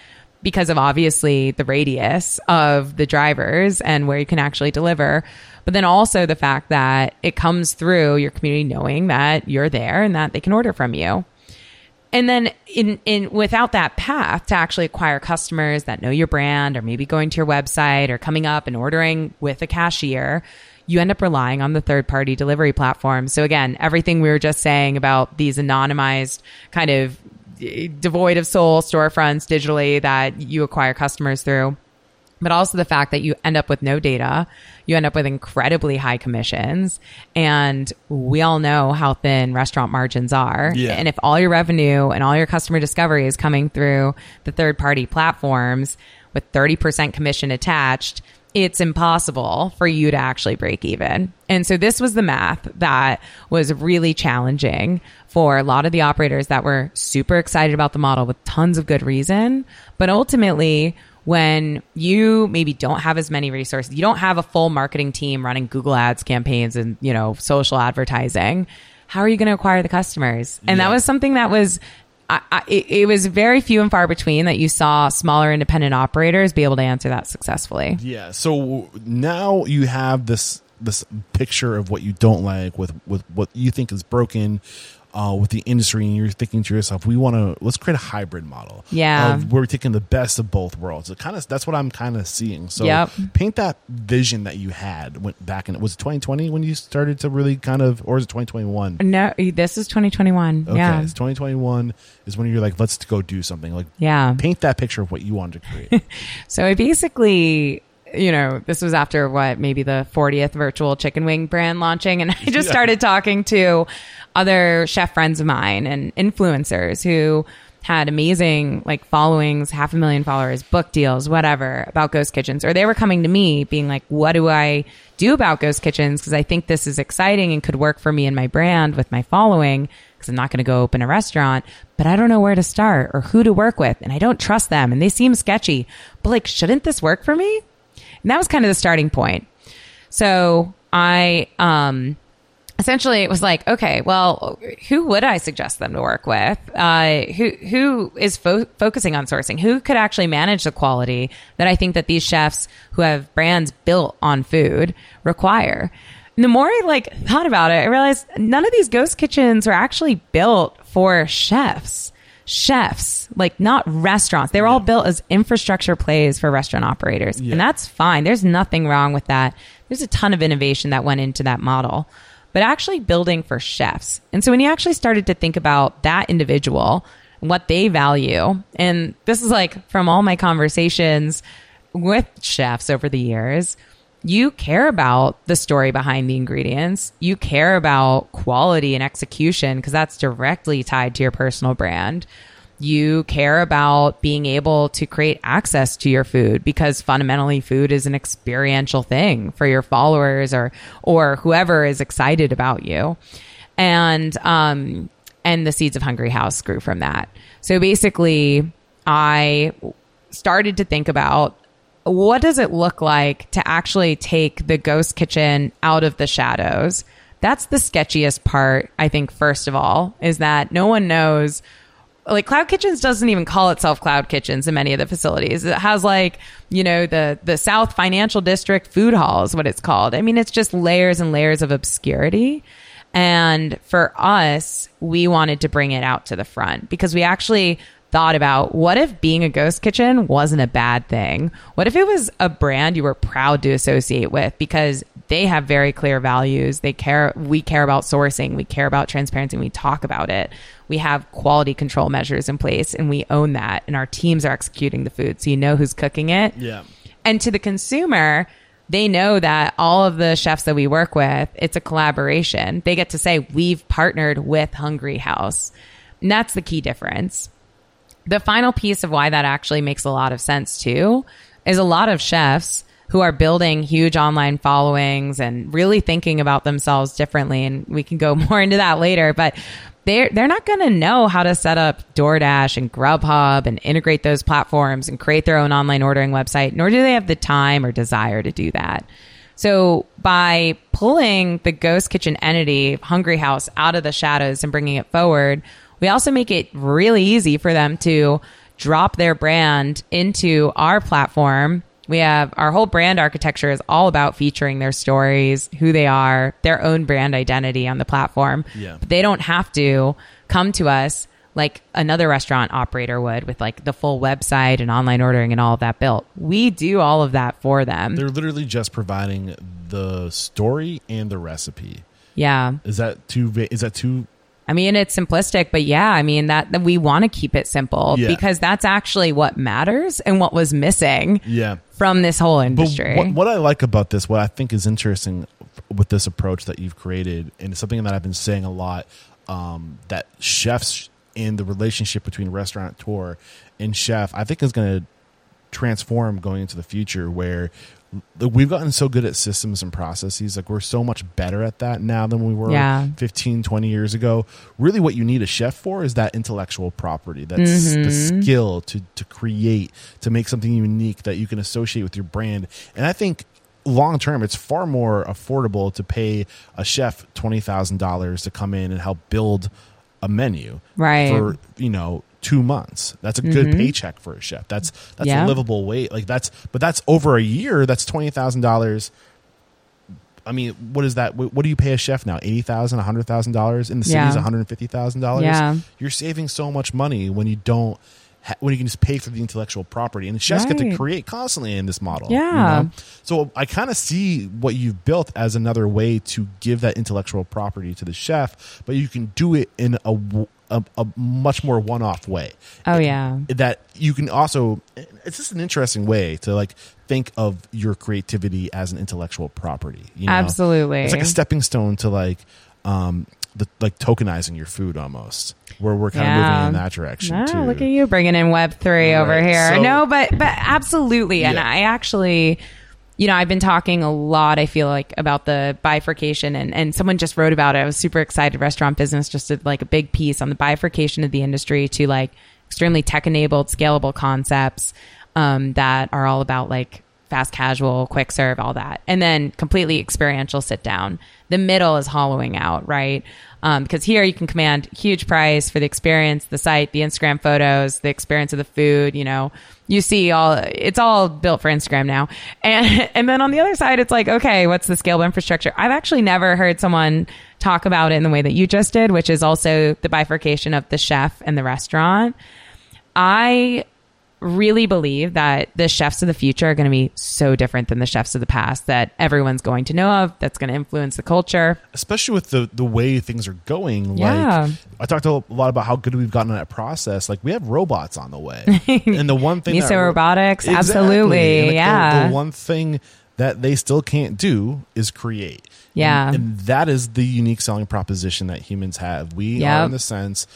because of obviously the radius of the drivers and where you can actually deliver. But then also the fact that it comes through your community knowing that you're there and that they can order from you. And then in, in without that path to actually acquire customers that know your brand or maybe going to your website or coming up and ordering with a cashier, you end up relying on the third party delivery platforms. So again, everything we were just saying about these anonymized kind of eh, devoid of soul storefronts digitally that you acquire customers through but also the fact that you end up with no data, you end up with incredibly high commissions, and we all know how thin restaurant margins are. Yeah. And if all your revenue and all your customer discovery is coming through the third party platforms with 30% commission attached, it's impossible for you to actually break even. And so this was the math that was really challenging for a lot of the operators that were super excited about the model with tons of good reason. But ultimately, when you maybe don't have as many resources, you don't have a full marketing team running Google Ads campaigns and, you know, social advertising, how are you going to acquire the customers? And that was something that was I, I, it, was very few and far between that you saw smaller independent operators be able to answer that successfully. Yeah. So now you have this this picture of what you don't like with with what you think is broken uh, with the industry, and you're thinking to yourself, we want to let's create a hybrid model. Yeah. of we're taking the best of both worlds. It kind of that's what I'm kind of seeing. So Yep. paint that vision that you had went back in. Was it 2020 when you started to really kind of, or is it 2021? No, this is 2021. Okay, Yeah. it's 2021 is when you're like, let's go do something. Like, Yeah. paint that picture of what you wanted to create. [laughs] So I basically, you know, this was after what, maybe the 40th virtual chicken wing brand launching. And I just [laughs] Yeah. started talking to other chef friends of mine and influencers who had amazing like followings, half a million followers, book deals, whatever about ghost kitchens. Or they were coming to me being like, what do I do about ghost kitchens? Because I think this is exciting and could work for me and my brand with my following. Because I'm not going to go open a restaurant, but I don't know where to start or who to work with. And I don't trust them and they seem sketchy. But like, shouldn't this work for me? And that was kind of the starting point. So I, um, essentially it was like, okay, well, who would I suggest them to work with? Uh, who, who is fo- focusing on sourcing? Who could actually manage the quality that I think that these chefs who have brands built on food require? And the more I like thought about it, I realized none of these ghost kitchens are actually built for chefs chefs, like not restaurants. They were all built as infrastructure plays for restaurant operators. Yeah. And that's fine. There's nothing wrong with that. There's a ton of innovation that went into that model, but actually building for chefs. And so when you actually started to think about that individual, and what they value, and this is like from all my conversations with chefs over the years, you care about the story behind the ingredients. You care about quality and execution because that's directly tied to your personal brand. You care about being able to create access to your food because fundamentally food is an experiential thing for your followers or or whoever is excited about you. And um and the seeds of Hungry House grew from that. So basically I started to think about what does it look like to actually take the ghost kitchen out of the shadows? That's the sketchiest part, I think, first of all, is that no one knows. Like Cloud Kitchens doesn't even call itself Cloud Kitchens in many of the facilities. It has like, you know, the the South Financial District Food Hall is what it's called. I mean, it's just layers and layers of obscurity. And for us, we wanted to bring it out to the front because we actually thought about what if being a ghost kitchen wasn't a bad thing? What if it was a brand you were proud to associate with because they have very clear values. They care we care about sourcing, we care about transparency, we talk about it. We have quality control measures in place and we own that and our teams are executing the food so you know who's cooking it. Yeah. And to the consumer, they know that all of the chefs that we work with, it's a collaboration. They get to say, we've partnered with Hungry House. And that's the key difference. The final piece of why that actually makes a lot of sense too is a lot of chefs who are building huge online followings and really thinking about themselves differently. And we can go [laughs] more into that later, but they're, they're not going to know how to set up DoorDash and Grubhub and integrate those platforms and create their own online ordering website, nor do they have the time or desire to do that. So by pulling the ghost kitchen entity, Hungry House, out of the shadows and bringing it forward, we also make it really easy for them to drop their brand into our platform. We have our whole brand architecture is all about featuring their stories, who they are, their own brand identity on the platform. Yeah. But they don't have to come to us like another restaurant operator would with like the full website and online ordering and all of that built. We do all of that for them. They're literally just providing the story and the recipe. yeah. Is that too? Is that too? I mean, it's simplistic, but yeah, I mean that, that we want to keep it simple Yeah. because that's actually what matters and what was missing Yeah. from this whole industry. what, what I like about this, what I think is interesting with this approach that you've created, and it's something that I've been saying a lot, um, that chefs and the relationship between restaurateur and chef, I think is going to transform going into the future where we've gotten so good at systems and processes like we're so much better at that now than we were Yeah. 15 20 years ago really what you need a chef for is that intellectual property that's the Mm-hmm. skill to to create to make something unique that you can associate with your brand and i think long term it's far more affordable to pay a chef $20000 to come in and help build a menu Right. for you know two months that's a good mm-hmm. paycheck for a chef that's that's Yeah. a livable wage like that's but that's over a year that's $20000 I mean, what is that? What do you pay a chef now? Eighty thousand, a hundred thousand dollars in the cities, Yeah. one hundred fifty thousand dollars. Yeah. you're saving so much money when you don't ha- when you can just pay for the intellectual property, and the chefs get to create constantly in this model. you Yeah. know? So I kind of see what you've built as another way to give that intellectual property to the chef, but you can do it in a a, a much more one-off way oh yeah. that you can also it's just an interesting way to like think of your creativity as an intellectual property you know? Absolutely. it's like a stepping stone to like um the like tokenizing your food almost where we're kind of moving in that direction Ah, too look at you bringing in Web three over here. So- no, but but absolutely, and I actually, you know, I've been talking a lot. I feel like about the bifurcation, and and someone just wrote about it. I was super excited. Restaurant business just did like a big piece on the bifurcation of the industry to like extremely tech enabled, scalable concepts um, that are all about like fast casual, quick serve, all that, and then completely experiential sit down. The middle is hollowing out, right? Um, because here you can command huge price for the experience, the site, the Instagram photos, the experience of the food. You know, you see all it's all built for Instagram now, and [laughs] and then on the other side, it's like, okay, what's the scalable infrastructure? I've actually never heard someone talk about it in the way that you just did, which is also the bifurcation of the chef and the restaurant. I really believe that the chefs of the future are going to be so different than the chefs of the past that everyone's going to know of that's going to influence the culture especially with the the way things are going Yeah. like i talked a lot about how good we've gotten at that process like we have robots on the way [laughs] and the one thing Miso robotics, Exactly. absolutely, like, the- yeah. the, one thing that they still can't do is create Yeah. and, and that is the unique selling proposition that humans have we Yep. are in the sense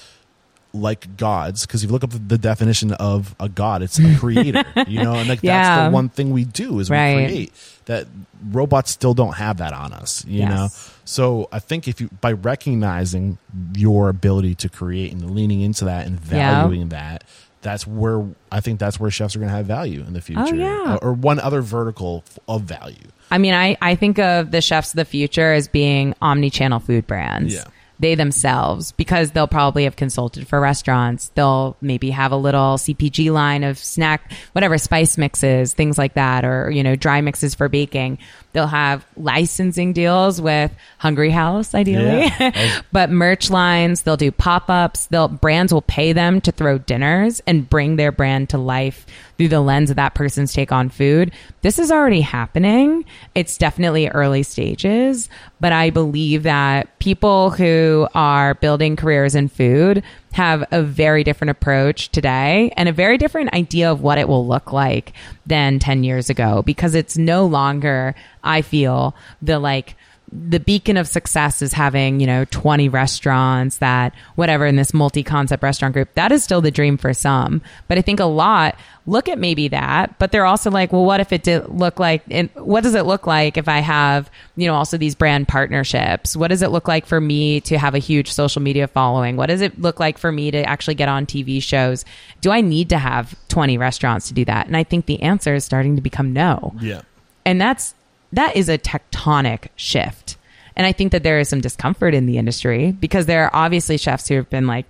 like gods because if you look up the definition of a god it's a creator [laughs] you know and like that's the one thing we do is Right. we create that robots still don't have that on us you Yes. know so i think if you by recognizing your ability to create and leaning into that and Yeah. valuing that that's where i think that's where chefs are going to have value in the oh, future Oh, yeah. or, or one other vertical of value I mean, I, I think of the chefs of the future as being omni-channel food brands. Yeah. They themselves because they'll probably have consulted for restaurants. They'll maybe have a little CPG line of snack, whatever spice mixes, things like that, or, you know, dry mixes for baking. They'll have licensing deals with Hungry House, ideally, Yeah. [laughs] but merch lines. They'll do pop ups. They'll brands will pay them to throw dinners and bring their brand to life through the lens of that person's take on food. This is already happening. It's definitely early stages, but I believe that people who are building careers in food have a very different approach today and a very different idea of what it will look like than 10 years ago because it's no longer, I feel, the like, the beacon of success is having, you know, 20 restaurants that whatever in this multi-concept restaurant group. That is still the dream for some. But I think a lot look at maybe that, but they're also like, well, what if it did look like, and what does it look like if I have, you know, also these brand partnerships? What does it look like for me to have a huge social media following? What does it look like for me to actually get on TV shows? Do I need to have 20 restaurants to do that? And I think the answer is starting to become no Yeah. and that's that is a tectonic shift and i think that there is some discomfort in the industry because there are obviously chefs who have been like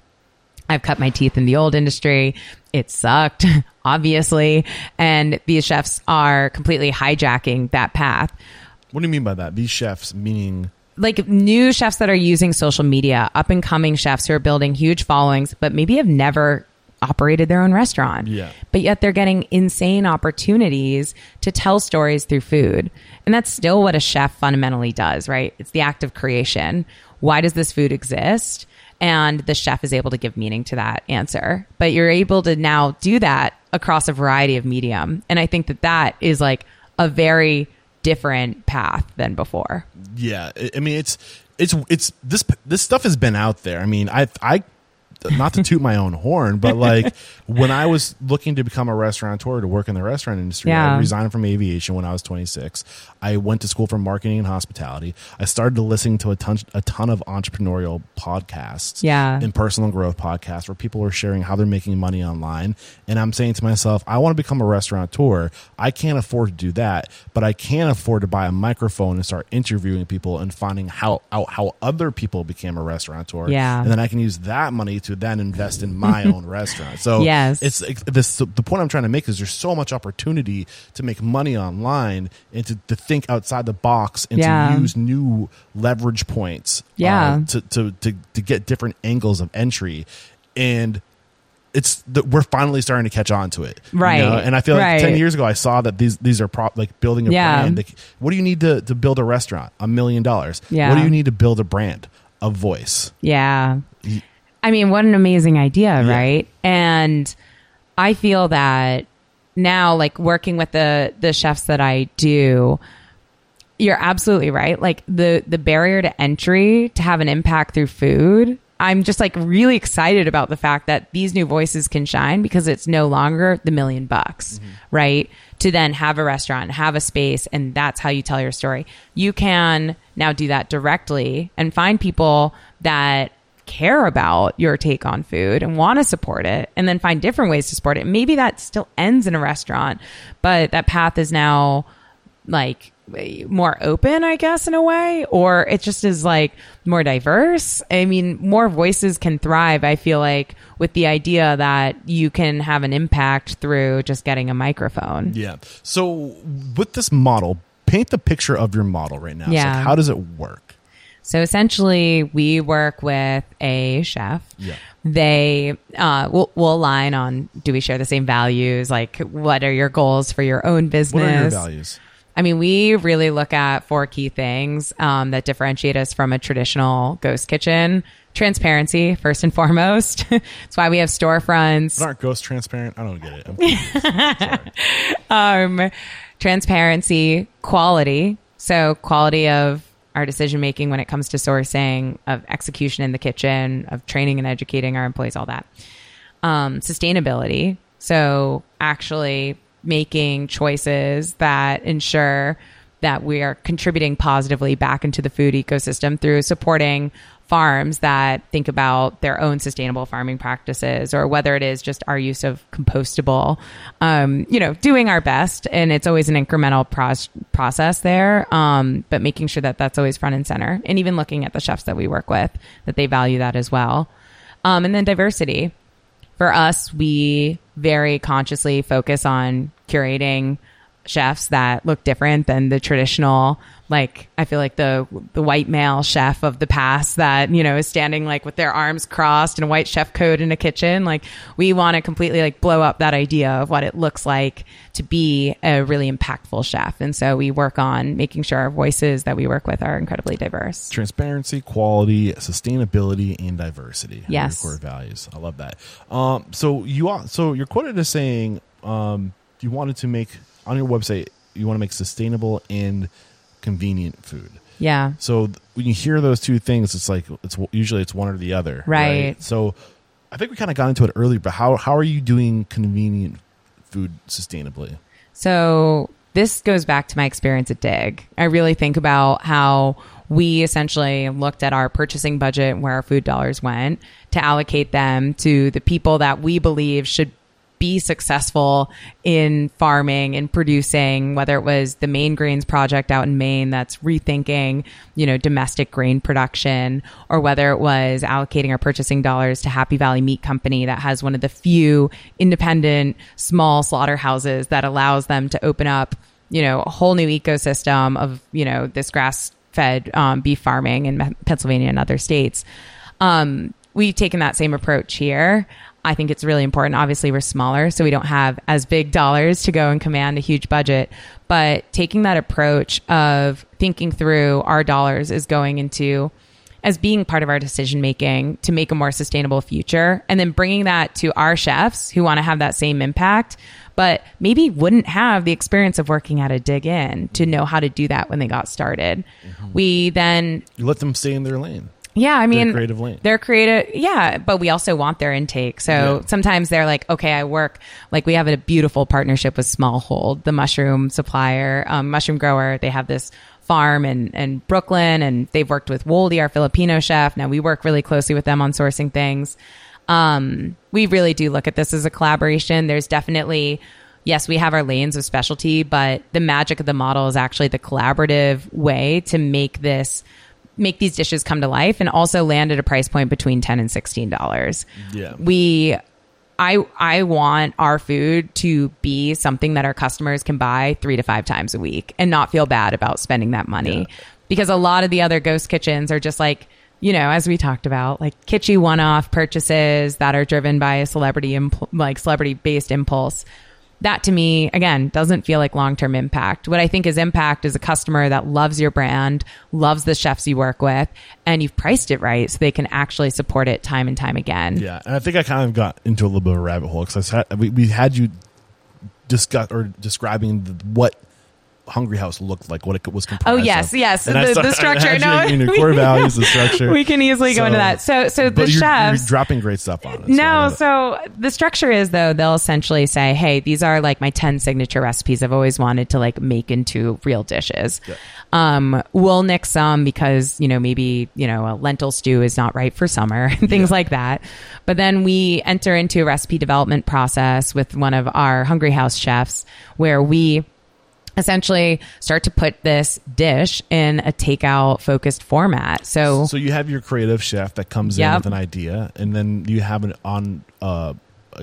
i've cut my teeth in the old industry it sucked [laughs] obviously and these chefs are completely hijacking that path What do you mean by that? These chefs, meaning like new chefs that are using social media, up and coming chefs who are building huge followings, but maybe have never operated their own restaurant. Yeah. But yet they're getting insane opportunities to tell stories through food. And that's still what a chef fundamentally does, right? It's the act of creation. Why does this food exist? And the chef is able to give meaning to that answer. But you're able to now do that across a variety of medium. And I think that that is like a very different path than before. yeah. I- mean, it's it's it's this this stuff has been out there. I mean, I I not to toot my own horn, but like [laughs] when I was looking to become a restaurateur to work in the restaurant industry, Yeah. I resigned from aviation when I was 26. I went to school for marketing and hospitality. I started listening to a ton, a ton of entrepreneurial podcasts, Yeah. and personal growth podcasts where people are sharing how they're making money online. And I'm saying to myself, I want to become a restaurateur. I can't afford to do that, but I can afford to buy a microphone and start interviewing people and finding how out how other people became a restaurateur. Yeah. and then I can use that money to then invest in my [laughs] own restaurant. So Yes. it's it's this the point I'm trying to make is there's so much opportunity to make money online and to, to think outside the box and Yeah. to use new leverage points uh, Yeah. to, to to to get different angles of entry and it's that we're finally starting to catch on to it you Right. know? and i feel like Right. 10 years ago i saw that these these are prop like building a Yeah. brand like, what do you need to, to build a restaurant a million dollars Yeah. what do you need to build a brand a voice Yeah. I mean, what an amazing idea, Yeah. right? And I feel that now like working with the the chefs that I do, you're absolutely right. Like the the barrier to entry to have an impact through food, I'm just like really excited about the fact that these new voices can shine because it's no longer the million bucks, mm-hmm. right? To then have a restaurant, have a space, and that's how you tell your story. You can now do that directly and find people that care about your take on food and want to support it and then find different ways to support it. Maybe that still ends in a restaurant, but that path is now like more open, I guess, in a way, or it just is like more diverse. I mean, more voices can thrive, I feel like, with the idea that you can have an impact through just getting a microphone. yeah so with this model paint the picture of your model right now Yeah. like, how does it work So essentially, we work with a chef. Yeah. They uh, will will align on do we share the same values? Like, what are your goals for your own business? what are your values I mean, we really look at four key things um, that differentiate us from a traditional ghost kitchen. Transparency, first and foremost. [laughs] That's why we have storefronts. But aren't ghosts transparent i don't get it [laughs] um, transparency, quality. So quality of our decision making when it comes to sourcing, of execution in the kitchen, of training and educating our employees, all that. Um, sustainability. So actually making choices that ensure that we are contributing positively back into the food ecosystem through supporting farms that think about their own sustainable farming practices or whether it is just our use of compostable. Um, you know doing our best and it's always an incremental pros- process there um, but making sure that that's always front and center and even looking at the chefs that we work with that they value that as well. Um, and then diversity. For us we very consciously focus on curating chefs that look different than the traditional like I feel like the the white male chef of the past that you know is standing like with their arms crossed in a white chef coat in a kitchen like we want to completely like blow up that idea of what it looks like to be a really impactful chef and so we work on making sure our voices that we work with are incredibly diverse transparency, quality, sustainability, and diversity. Yes. core values. I love that. Um, so you are, so you're quoted as saying um, you wanted to make on your website you want to make sustainable and convenient food. yeah So th- when you hear those two things, it's like it's usually it's one or the other, Right. So I think we kind of got into it earlier, but how how are you doing convenient food sustainably? So this goes back to my experience at Dig. I really think about how we essentially looked at our purchasing budget and where our food dollars went to allocate them to the people that we believe should be successful in farming and producing, whether it was the Maine Grains Project out in Maine that's rethinking, you know, domestic grain production, or whether it was allocating our purchasing dollars to Happy Valley Meat Company that has one of the few independent small slaughterhouses that allows them to open up, you know, a whole new ecosystem of, you know, this grass fed um, beef farming in Pennsylvania and other states. Um, we've taken that same approach here. I think it's really important. Obviously, we're smaller, so we don't have as big dollars to go and command a huge budget. But taking that approach of thinking through our dollars is going into as being part of our decision making to make a more sustainable future and then bringing that to our chefs who want to have that same impact but maybe wouldn't have the experience of working at a Dig Inn to know how to do that when they got started mm-hmm. we then You let them stay in their lane. Yeah, I mean, creative lane. They're creative, yeah, but we also want their intake. So Yeah. sometimes they're like, okay, I work like we have a beautiful partnership with Smallhold, the mushroom supplier, um, mushroom grower. They have this farm in, in Brooklyn, and they've worked with Woldy, our Filipino chef. Now we work really closely with them on sourcing things. Um, we really do look at this as a collaboration. There's definitely yes, we have our lanes of specialty, but the magic of the model is actually the collaborative way to make this make these dishes come to life and also land at a price point between 10 and 16 dollars. Yeah. We I I want our food to be something that our customers can buy 3 to 5 times a week and not feel bad about spending that money. Because a lot of the other ghost kitchens are just like you know, as we talked about, like kitschy one-off purchases that are driven by a celebrity, imp- like celebrity-based impulse that to me again doesn't feel like long-term impact. What i think is impact is a customer that loves your brand loves the chefs you work with and you've priced it right so they can actually support it time and time again. Yeah, and I think I kind of got into a little bit of a rabbit hole because we, we had you discuss or describing the, what Hungry House looked like, what it was comprised. Oh yes, of. yes. And The, started- the structure. No, you your core values, the structure. we can easily go into that. So, so the you're, chefs. you're dropping great stuff on us. No, so the structure is though they'll essentially say, "Hey, these are like my ten signature recipes I've always wanted to like make into real dishes." Um, we'll nix some because you know maybe you know a lentil stew is not right for summer, [laughs] things like that. But then we enter into a recipe development process with one of our Hungry House chefs where we essentially start to put this dish in a takeout focused format. So, So you have your creative chef that comes in with an idea, and then you have an on uh,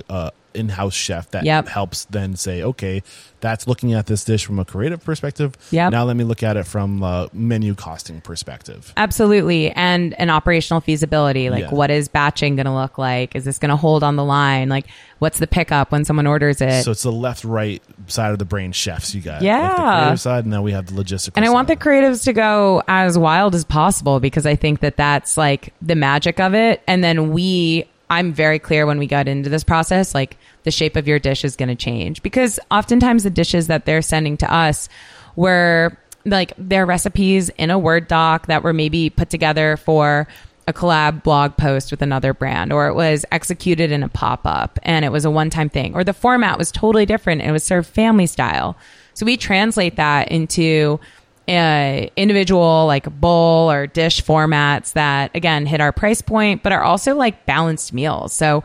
uh, in-house chef that Yep. helps then say, okay, that's looking at this dish from a creative perspective. Yep. Now let me look at it from a menu costing perspective. Absolutely. And an operational feasibility. Like, Yeah. what is batching going to look like? Is this going to hold on the line? Like, what's the pickup when someone orders it? So it's the left, right side of the brain chefs you got. Like Yeah. the creative side, and now we have the logistical. and I want the creatives to go as wild as possible because I think that that's like the magic of it. And then we, I'm very clear when we got into this process, like the shape of your dish is going to change because oftentimes the dishes that they're sending to us were like their recipes in a Word doc that were maybe put together for a collab blog post with another brand, or it was executed in a pop up and it was a one time thing, or the format was totally different. And it was served family style. So we translate that into uh, individual like bowl or dish formats that again hit our price point, but are also like balanced meals. So,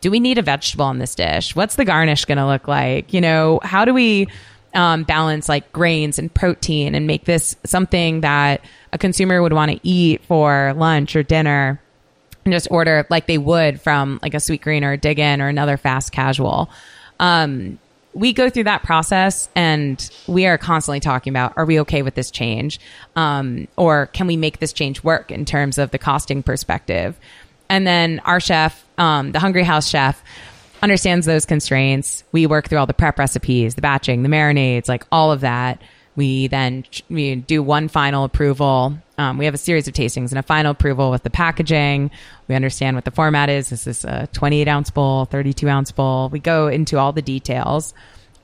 do we need a vegetable on this dish? What's the garnish going to look like? You know, how do we um, balance like grains and protein and make this something that a consumer would want to eat for lunch or dinner? and just order like they would from like a Sweetgreen or a Dig Inn or another fast casual. Um, we go through that process and we are constantly talking about are we okay with this change? Um, or can we make this change work in terms of the costing perspective? And then our chef um, the hungry house chef understands those constraints. We work through all the prep recipes the batching the marinades like all of that. We then we do one final approval. Um, we have a series of tastings and a final approval with the packaging. We understand what the format is. This Is a 28 ounce bowl, 32 ounce bowl? We go into all the details,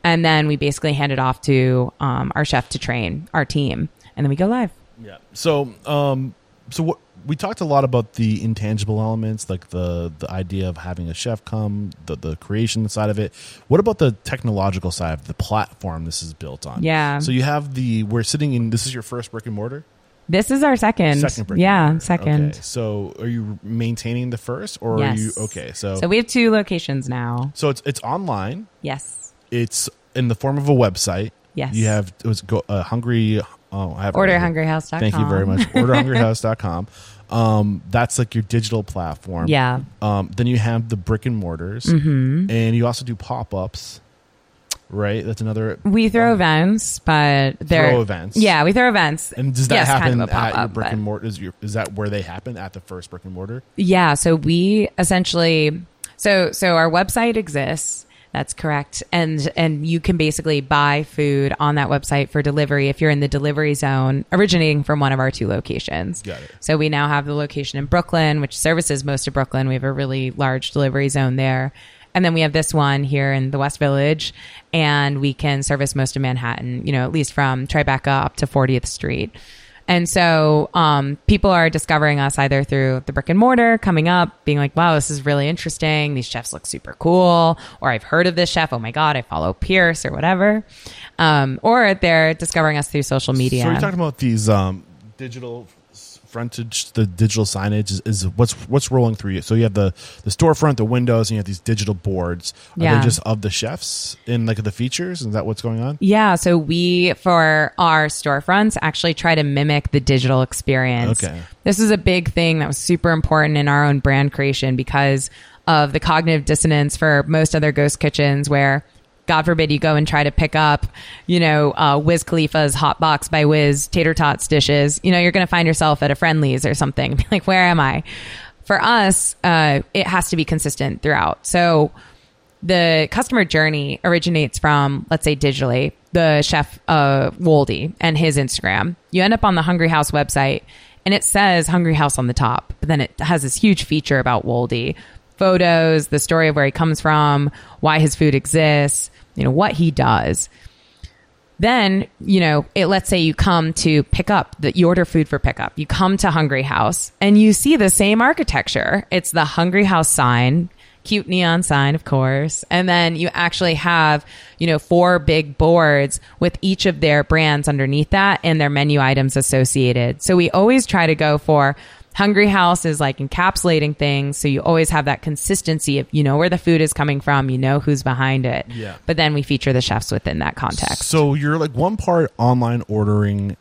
and then we basically hand it off to um, our chef to train our team, and then we go live. Yeah. So, um, so what we talked a lot about the intangible elements, like the the idea of having a chef come, the the creation side of it. What about the technological side of the platform this is built on? Yeah. So you have the we're sitting in. This is your first brick and mortar. This is our second. Second brick. and yeah, mortar. second. Okay. So are you maintaining the first, or are you okay? So So we have two locations now. so it's it's online. Yes. It's in the form of a website. Yes. You have it was go uh, hungry. Oh, I have it right here. Orderhungryhouse.com. Thank you very much. [laughs] Orderhungryhouse.com. Um, that's like your digital platform. Yeah. Um, then you have the brick and mortars, Mm-hmm. and you also do pop ups, right? That's another. We throw events, but they're Throw events. Yeah, we throw events. And does that Yes, happen kind of at your brick but- and mortar? Is, your, is that where they happen at the first brick and mortar? Yeah, so we essentially so so our website exists. That's correct. And and you can basically buy food on that website for delivery if you're in the delivery zone originating from one of our two locations. Got it. So we now have the location in Brooklyn, which services most of Brooklyn. We have a really large delivery zone there. And then we have this one here in the West Village, and we can service most of Manhattan, you know, at least from Tribeca up to 40th Street. And so um, people are discovering us either through the brick and mortar, coming up, being like, wow, this is really interesting. These chefs look super cool. Or I've heard of this chef. Oh my God, I follow Pierce or whatever. Um, or they're discovering us through social media. So we're talking about these um, digital frontage, the digital signage is, is what's what's rolling through you. So you have the the storefront, the windows, and you have these digital boards. Are Yeah. they just of the chefs in like the features? Is that what's going on? Yeah, so we for our storefronts actually try to mimic the digital experience. Okay. This is a big thing that was super important in our own brand creation because of the cognitive dissonance for most other ghost kitchens where God forbid you go and try to pick up, you know, uh, Wiz Khalifa's Hot Box by Wiz tater tots dishes. You know, you're going to find yourself at a Friendly's or something. [laughs] Be like, where am I? For us, uh, it has to be consistent throughout. So the customer journey originates from, let's say, digitally, the chef uh, Woldy and his Instagram. You end up on the Hungry House website, and it says Hungry House on the top, but then it has this huge feature about Woldy photos, the story of where he comes from, why his food exists, you know, what he does. Then, you know, it, let's say you come to pick up that you order food for pickup. You come to Hungry House and you see the same architecture. It's the Hungry House sign, cute neon sign, of course. And then you actually have, you know, four big boards with each of their brands underneath that and their menu items associated. So we always try to go for Hungry House is like encapsulating things. So you always have that consistency of, you know, where the food is coming from, you know, who's behind it. Yeah. But then we feature the chefs within that context. So you're like one part online ordering,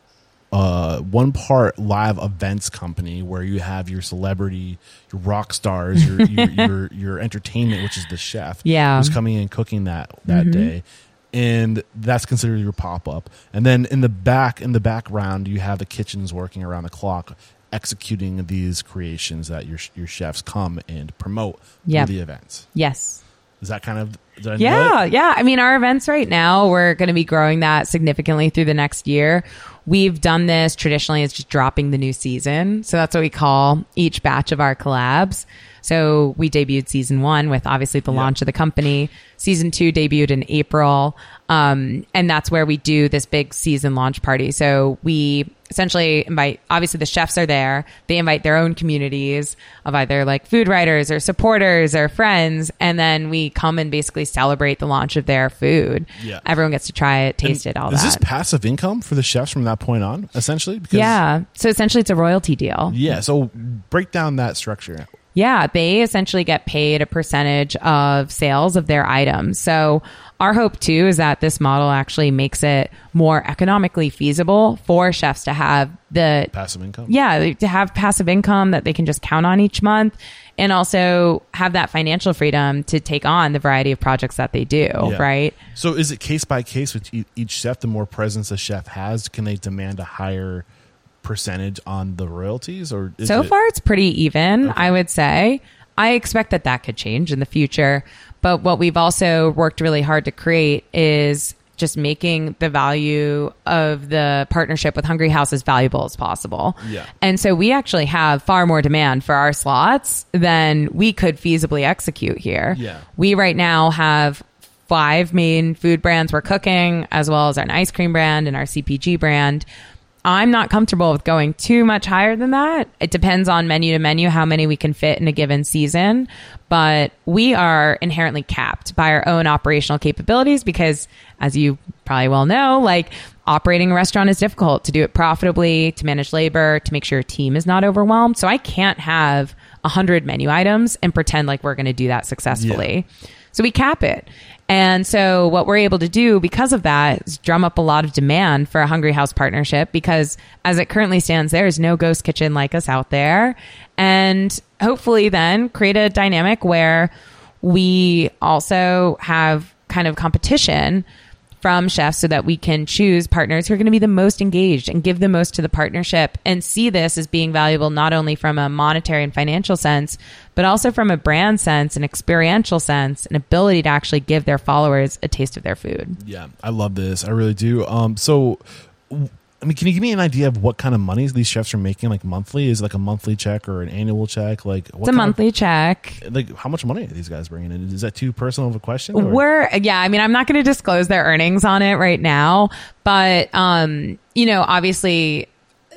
uh, one part live events company where you have your celebrity, your rock stars, your [laughs] your, your your entertainment, which is the chef, Yeah. who's coming in cooking that that day, and that's considered your pop up. And then in the back, in the background, you have the kitchens working around the clock. Executing these creations that your your chefs come and promote Yep. through the events. yes. Is that kind of Yeah, it? yeah. I mean, our events right now, we're going to be growing that significantly through the next year. We've done this traditionally as just dropping the new season. So that's what we call each batch of our collabs. So we debuted season one with obviously the launch of the company. Season two debuted in April. Um, and that's where we do this big season launch party. So we essentially invite, obviously the chefs are there. They invite their own communities of either like food writers or supporters or friends. And then we come and basically celebrate the launch of their food. Yeah. Everyone gets to try it, taste it, all is that. this passive income for the chefs from that point on, essentially? Because, yeah. So essentially it's a royalty deal. Yeah. So break down that structure. Yeah, they essentially get paid a percentage of sales of their items. So our hope too is that this model actually makes it more economically feasible for chefs to have the Passive income. yeah, to have passive income that they can just count on each month and also have that financial freedom to take on the variety of projects that they do, Yeah. right? So is it case by case with each chef? The more presence a chef has, can they demand a higher percentage on the royalties? Or is so it- far it's pretty even i would say i expect that that could change in the future but what we've also worked really hard to create is just making the value of the partnership with hungry house as valuable as possible Yeah. and so we actually have far more demand for our slots than we could feasibly execute here Yeah. we right now have five main food brands we're cooking, as well as an ice cream brand and our CPG brand. I'm not comfortable with going too much higher than that. It depends on menu to menu how many we can fit in a given season, but we are inherently capped by our own operational capabilities because as you probably well know, like operating a restaurant is difficult to do it profitably, to manage labor, to make sure your team is not overwhelmed. So I can't have 100 menu items and pretend like we're going to do that successfully. So we cap it. And so what we're able to do because of that is drum up a lot of demand for a Hungry House partnership because as it currently stands, there is no ghost kitchen like us out there. And hopefully then create a dynamic where we also have kind of competition from chefs so that we can choose partners who are going to be the most engaged and give the most to the partnership and see this as being valuable not only from a monetary and financial sense, but also from a brand sense, an experiential sense, an ability to actually give their followers a taste of their food. Yeah, I love this. I really do. Um, so, I mean, can you give me an idea of what kind of monies these chefs are making, like monthly? Is it like a monthly check or an annual check? Like, what It's a kind of- monthly check. like, how much money are these guys bringing in? Is that too personal of a question? or- We're yeah, I mean, I'm not going to disclose their earnings on it right now, but um, you know, obviously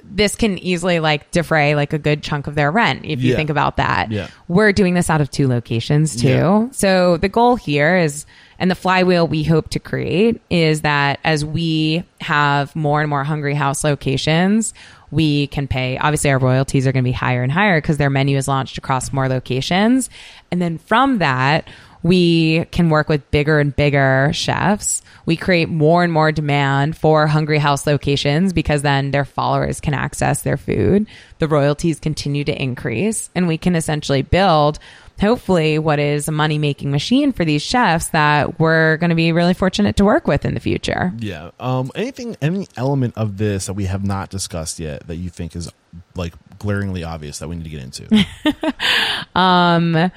this can easily like defray like a good chunk of their rent if you Yeah. think about that. Yeah. We're doing this out of two locations too. Yeah. So the goal here is and the flywheel we hope to create is that as we have more and more hungry house locations, we can pay obviously our royalties are going to be higher and higher because their menu is launched across more locations. And then from that, we can work with bigger and bigger chefs. We create more and more demand for Hungry House locations because then their followers can access their food. The royalties continue to increase, and we can essentially build, hopefully, what is a money making machine for these chefs that we're going to be really fortunate to work with in the future. Yeah. Um, anything, any element of this that we have not discussed yet that you think is like glaringly obvious that we need to get into? [laughs] um,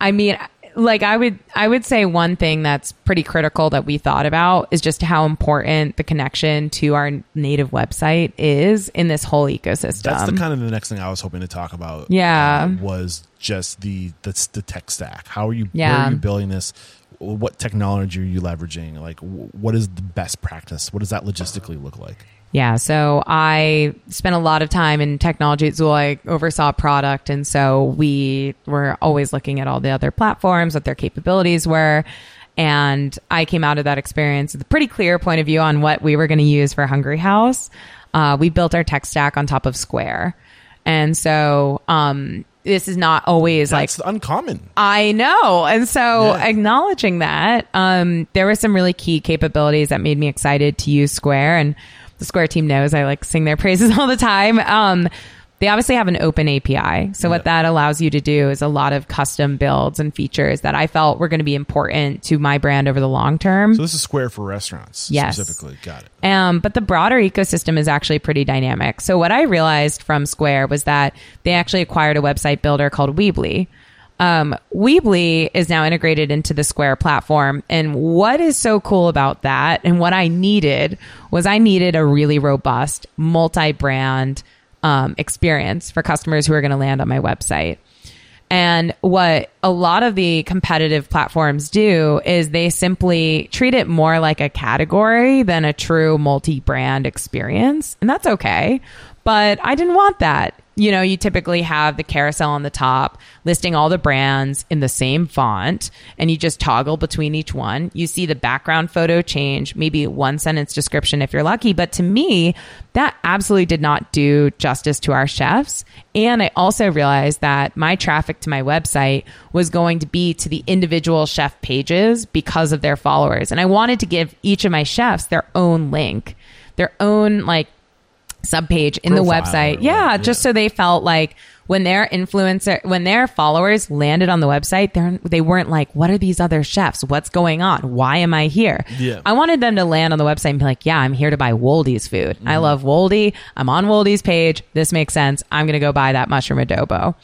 I mean, like I would I would say one thing that's pretty critical that we thought about is just how important the connection to our native website is in this whole ecosystem. That's the kind of the next thing I was hoping to talk about. Yeah. uh, was just the the, the tech stack. How are you? Where Yeah. are you building this? What technology are you leveraging? Like, what is the best practice? What does that logistically look like? Yeah, so I spent a lot of time in technology at Zuul. I oversaw product, and so we were always looking at all the other platforms, what their capabilities were. And I came out of that experience with a pretty clear point of view on what we were going to use for Hungry House. Uh, we built our tech stack on top of Square. And so um, this is not always like uncommon. I know. And so Yeah. acknowledging that, um, there were some really key capabilities that made me excited to use Square and the Square team knows I like sing their [laughs] praises all the time. Um, they obviously have an open API. So what that allows you to do is a lot of custom builds and features that I felt were going to be important to my brand over the long term. So this is Square for restaurants Yes. specifically. Got it. Um, but the broader ecosystem is actually pretty dynamic. So what I realized from Square was that they actually acquired a website builder called Weebly. Um, Weebly is now integrated into the Square platform. And what is so cool about that and what I needed was I needed a really robust multi-brand um, experience for customers who are going to land on my website. And what a lot of the competitive platforms do is they simply treat it more like a category than a true multi brand experience. And that's okay. But I didn't want that you know, you typically have the carousel on the top listing all the brands in the same font and you just toggle between each one. You see the background photo change, maybe one sentence description if you're lucky. But to me, that absolutely did not do justice to our chefs. And I also realized that my traffic to my website was going to be to the individual chef pages because of their followers. And I wanted to give each of my chefs their own link, their own like subpage in Profile the website. Yeah, whatever, just yeah. so they felt like when their influencer, when their followers landed on the website, they they weren't like, "What are these other chefs? What's going on? Why am I here?" Yeah. I wanted them to land on the website and be like, "Yeah, I'm here to buy Woldy's food. Mm-hmm. I love Woldy. I'm on Woldy's page. This makes sense. I'm going to go buy that mushroom adobo."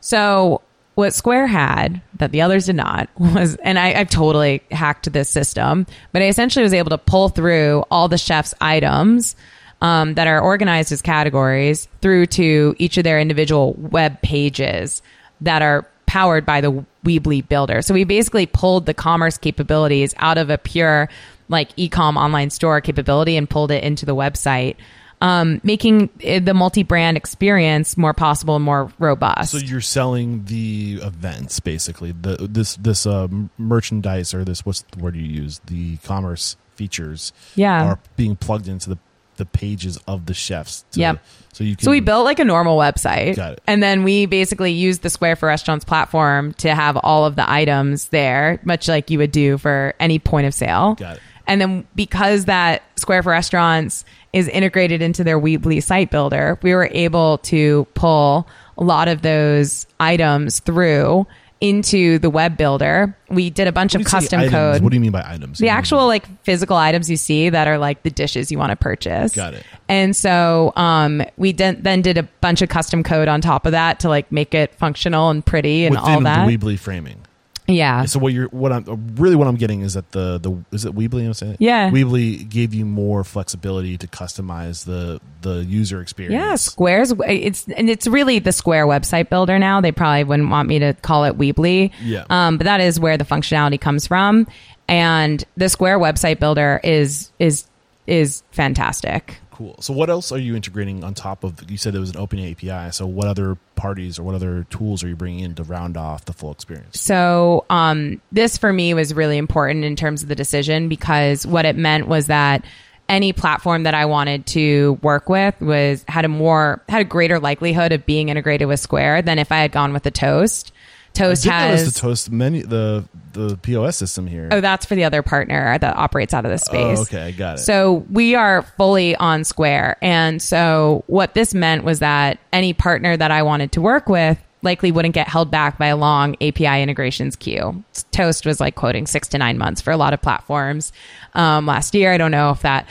So what Square had that the others did not [laughs] was, and I, I've totally hacked this system, but I essentially was able to pull through all the chef's items um, that are organized as categories through to each of their individual web pages that are powered by the Weebly builder. So we basically pulled the commerce capabilities out of a pure like e-com online store capability and pulled it into the website. Um, making the multi-brand experience more possible and more robust. So you're selling the events, basically. The this this uh, merchandise or this what's the word you use? The commerce features. Yeah. are being plugged into the the pages of the chefs. To, Yep. So you can. So we built like a normal website. Got it. And then we basically used the Square for Restaurants platform to have all of the items there, much like you would do for any point of sale. Got it. And then because that Square for Restaurants is integrated into their Weebly site builder, we were able to pull a lot of those items through into the web builder. We did a bunch of custom items, code. What do you mean by items? the actual like physical items you see that are like the dishes you want to purchase. Got it. And so um, we did, then did a bunch of custom code on top of that to like make it functional and pretty and within all that. the Weebly framing. Yeah. So what you're what I'm really what I'm getting is that the the is it Weebly I'm saying Yeah. Weebly gave you more flexibility to customize the the user experience. Yeah, Square's it's and it's really the Square website builder now. They probably wouldn't want me to call it Weebly. Yeah. Um, but that is where the functionality comes from. And the Square website builder is is is fantastic. Cool. So what else are you integrating on top of? You said it was an open API. So what other parties or what other tools are you bringing in to round off the full experience? So um, this for me was really important in terms of the decision because what it meant was that any platform that I wanted to work with was had a more had a greater likelihood of being integrated with Square than if I had gone with the Toast. Toast has the Toast menu, the the POS system here. Oh, that's for the other partner that operates out of the space. Oh, okay, I got it. So we are fully on Square. And so what this meant was that any partner that I wanted to work with likely wouldn't get held back by a long API integrations queue. Toast was like quoting six to nine months for a lot of platforms um, last year. I don't know if that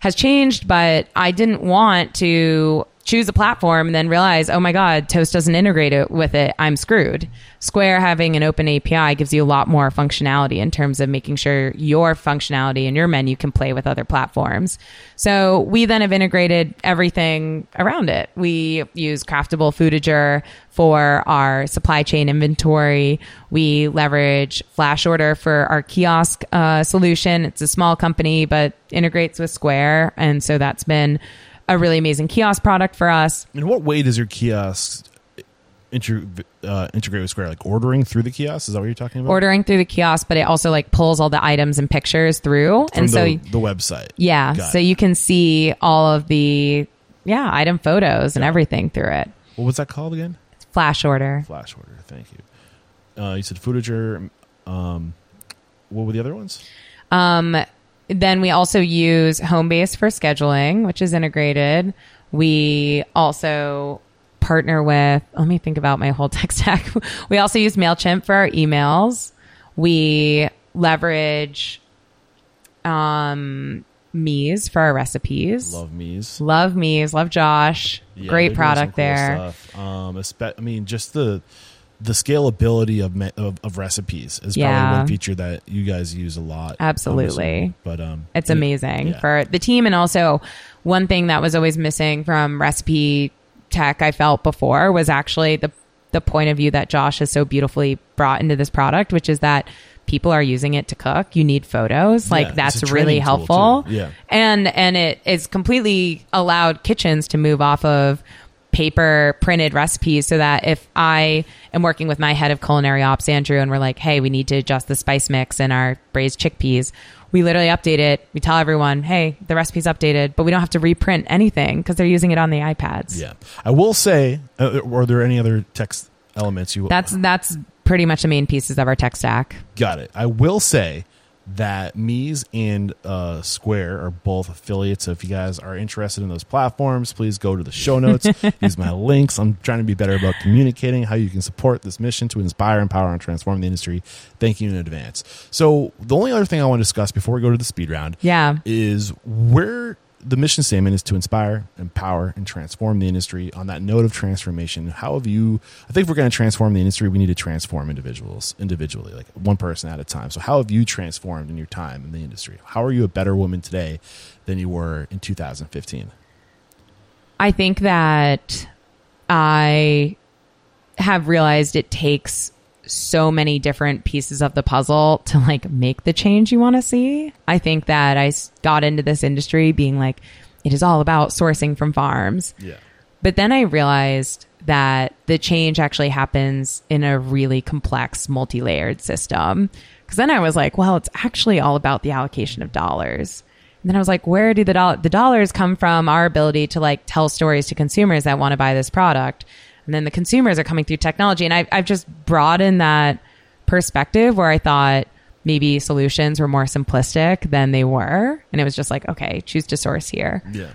has changed, but I didn't want to choose a platform and then realize, oh my God, Toast doesn't integrate it with it. I'm screwed. Square having an open API gives you a lot more functionality in terms of making sure your functionality and your menu can play with other platforms. So we then have integrated everything around it. We use Craftable Foodager for our supply chain inventory. We leverage Flash Order for our kiosk uh, solution. It's a small company, but integrates with Square. And so that's been a really amazing kiosk product for us. In what way does your kiosk inter, uh, integrate with Square? Like ordering through the kiosk? Is that what you're talking about? Ordering through the kiosk, but it also like pulls all the items and pictures through. From and the, so, the website. yeah, Got so it. you can see all of the, yeah, item photos and everything through it. What was that called again? Flash order. Flash order. Thank you. Uh, you said Foodager. Um, what were the other ones? Um, then we also use Homebase for scheduling, which is integrated. We also partner with, let me think about my whole [laughs] tech stack. we also use MailChimp for our emails. We leverage um, Meez for our recipes. Love Meez. Love Meez. Love Josh. Yeah, Great product cool there. Um, I mean, just the the scalability of, of of recipes is Yeah. probably one feature that you guys use a lot. Absolutely. But um, It's yeah, amazing yeah. for the team. And also, one thing that was always missing from recipe tech I felt before was actually the the point of view that Josh has so beautifully brought into this product, which is that people are using it to cook. You need photos. Like it's that's really helpful. Yeah. And and it is completely allowed kitchens to move off of paper printed recipes so that if I am working with my head of culinary ops, Andrew, and we're like, hey, we need to adjust the spice mix in our braised chickpeas, we literally update it. We tell everyone, hey, the recipe's updated, but we don't have to reprint anything because they're using it on the iPads. Yeah. I will say, uh, are there any other text elements you That's that's pretty much the main pieces of our tech stack. got it? I will say that Meez and uh, Square are both affiliates. So if you guys are interested in those platforms, please go to the show [laughs] notes. use my links. I'm trying to be better about communicating how you can support this mission to inspire, empower, and transform the industry. Thank you in advance. So the only other thing I want to discuss before we go to the speed round Yeah. is where the mission statement is to inspire, empower, and transform the industry. On that note of transformation, how have you? I think if we're going to transform the industry, we need to transform individuals individually, like one person at a time. So, how have you transformed in your time in the industry? How are you a better woman today than you were in 2015? I think that I have realized it takes so many different pieces of the puzzle to like make the change you want to see. I think that I got into this industry being like, it is all about sourcing from farms. Yeah, But then I realized that the change actually happens in a really complex, multi layered system. Because then I was like, well, it's actually all about the allocation of dollars. And then I was like, where do the, doll- the dollars come from? Our ability to like tell stories to consumers that want to buy this product. And then the consumers are coming through technology. And I've, I've just broadened that perspective where I thought maybe solutions were more simplistic than they were. And it was just like, okay, choose to source here. yeah,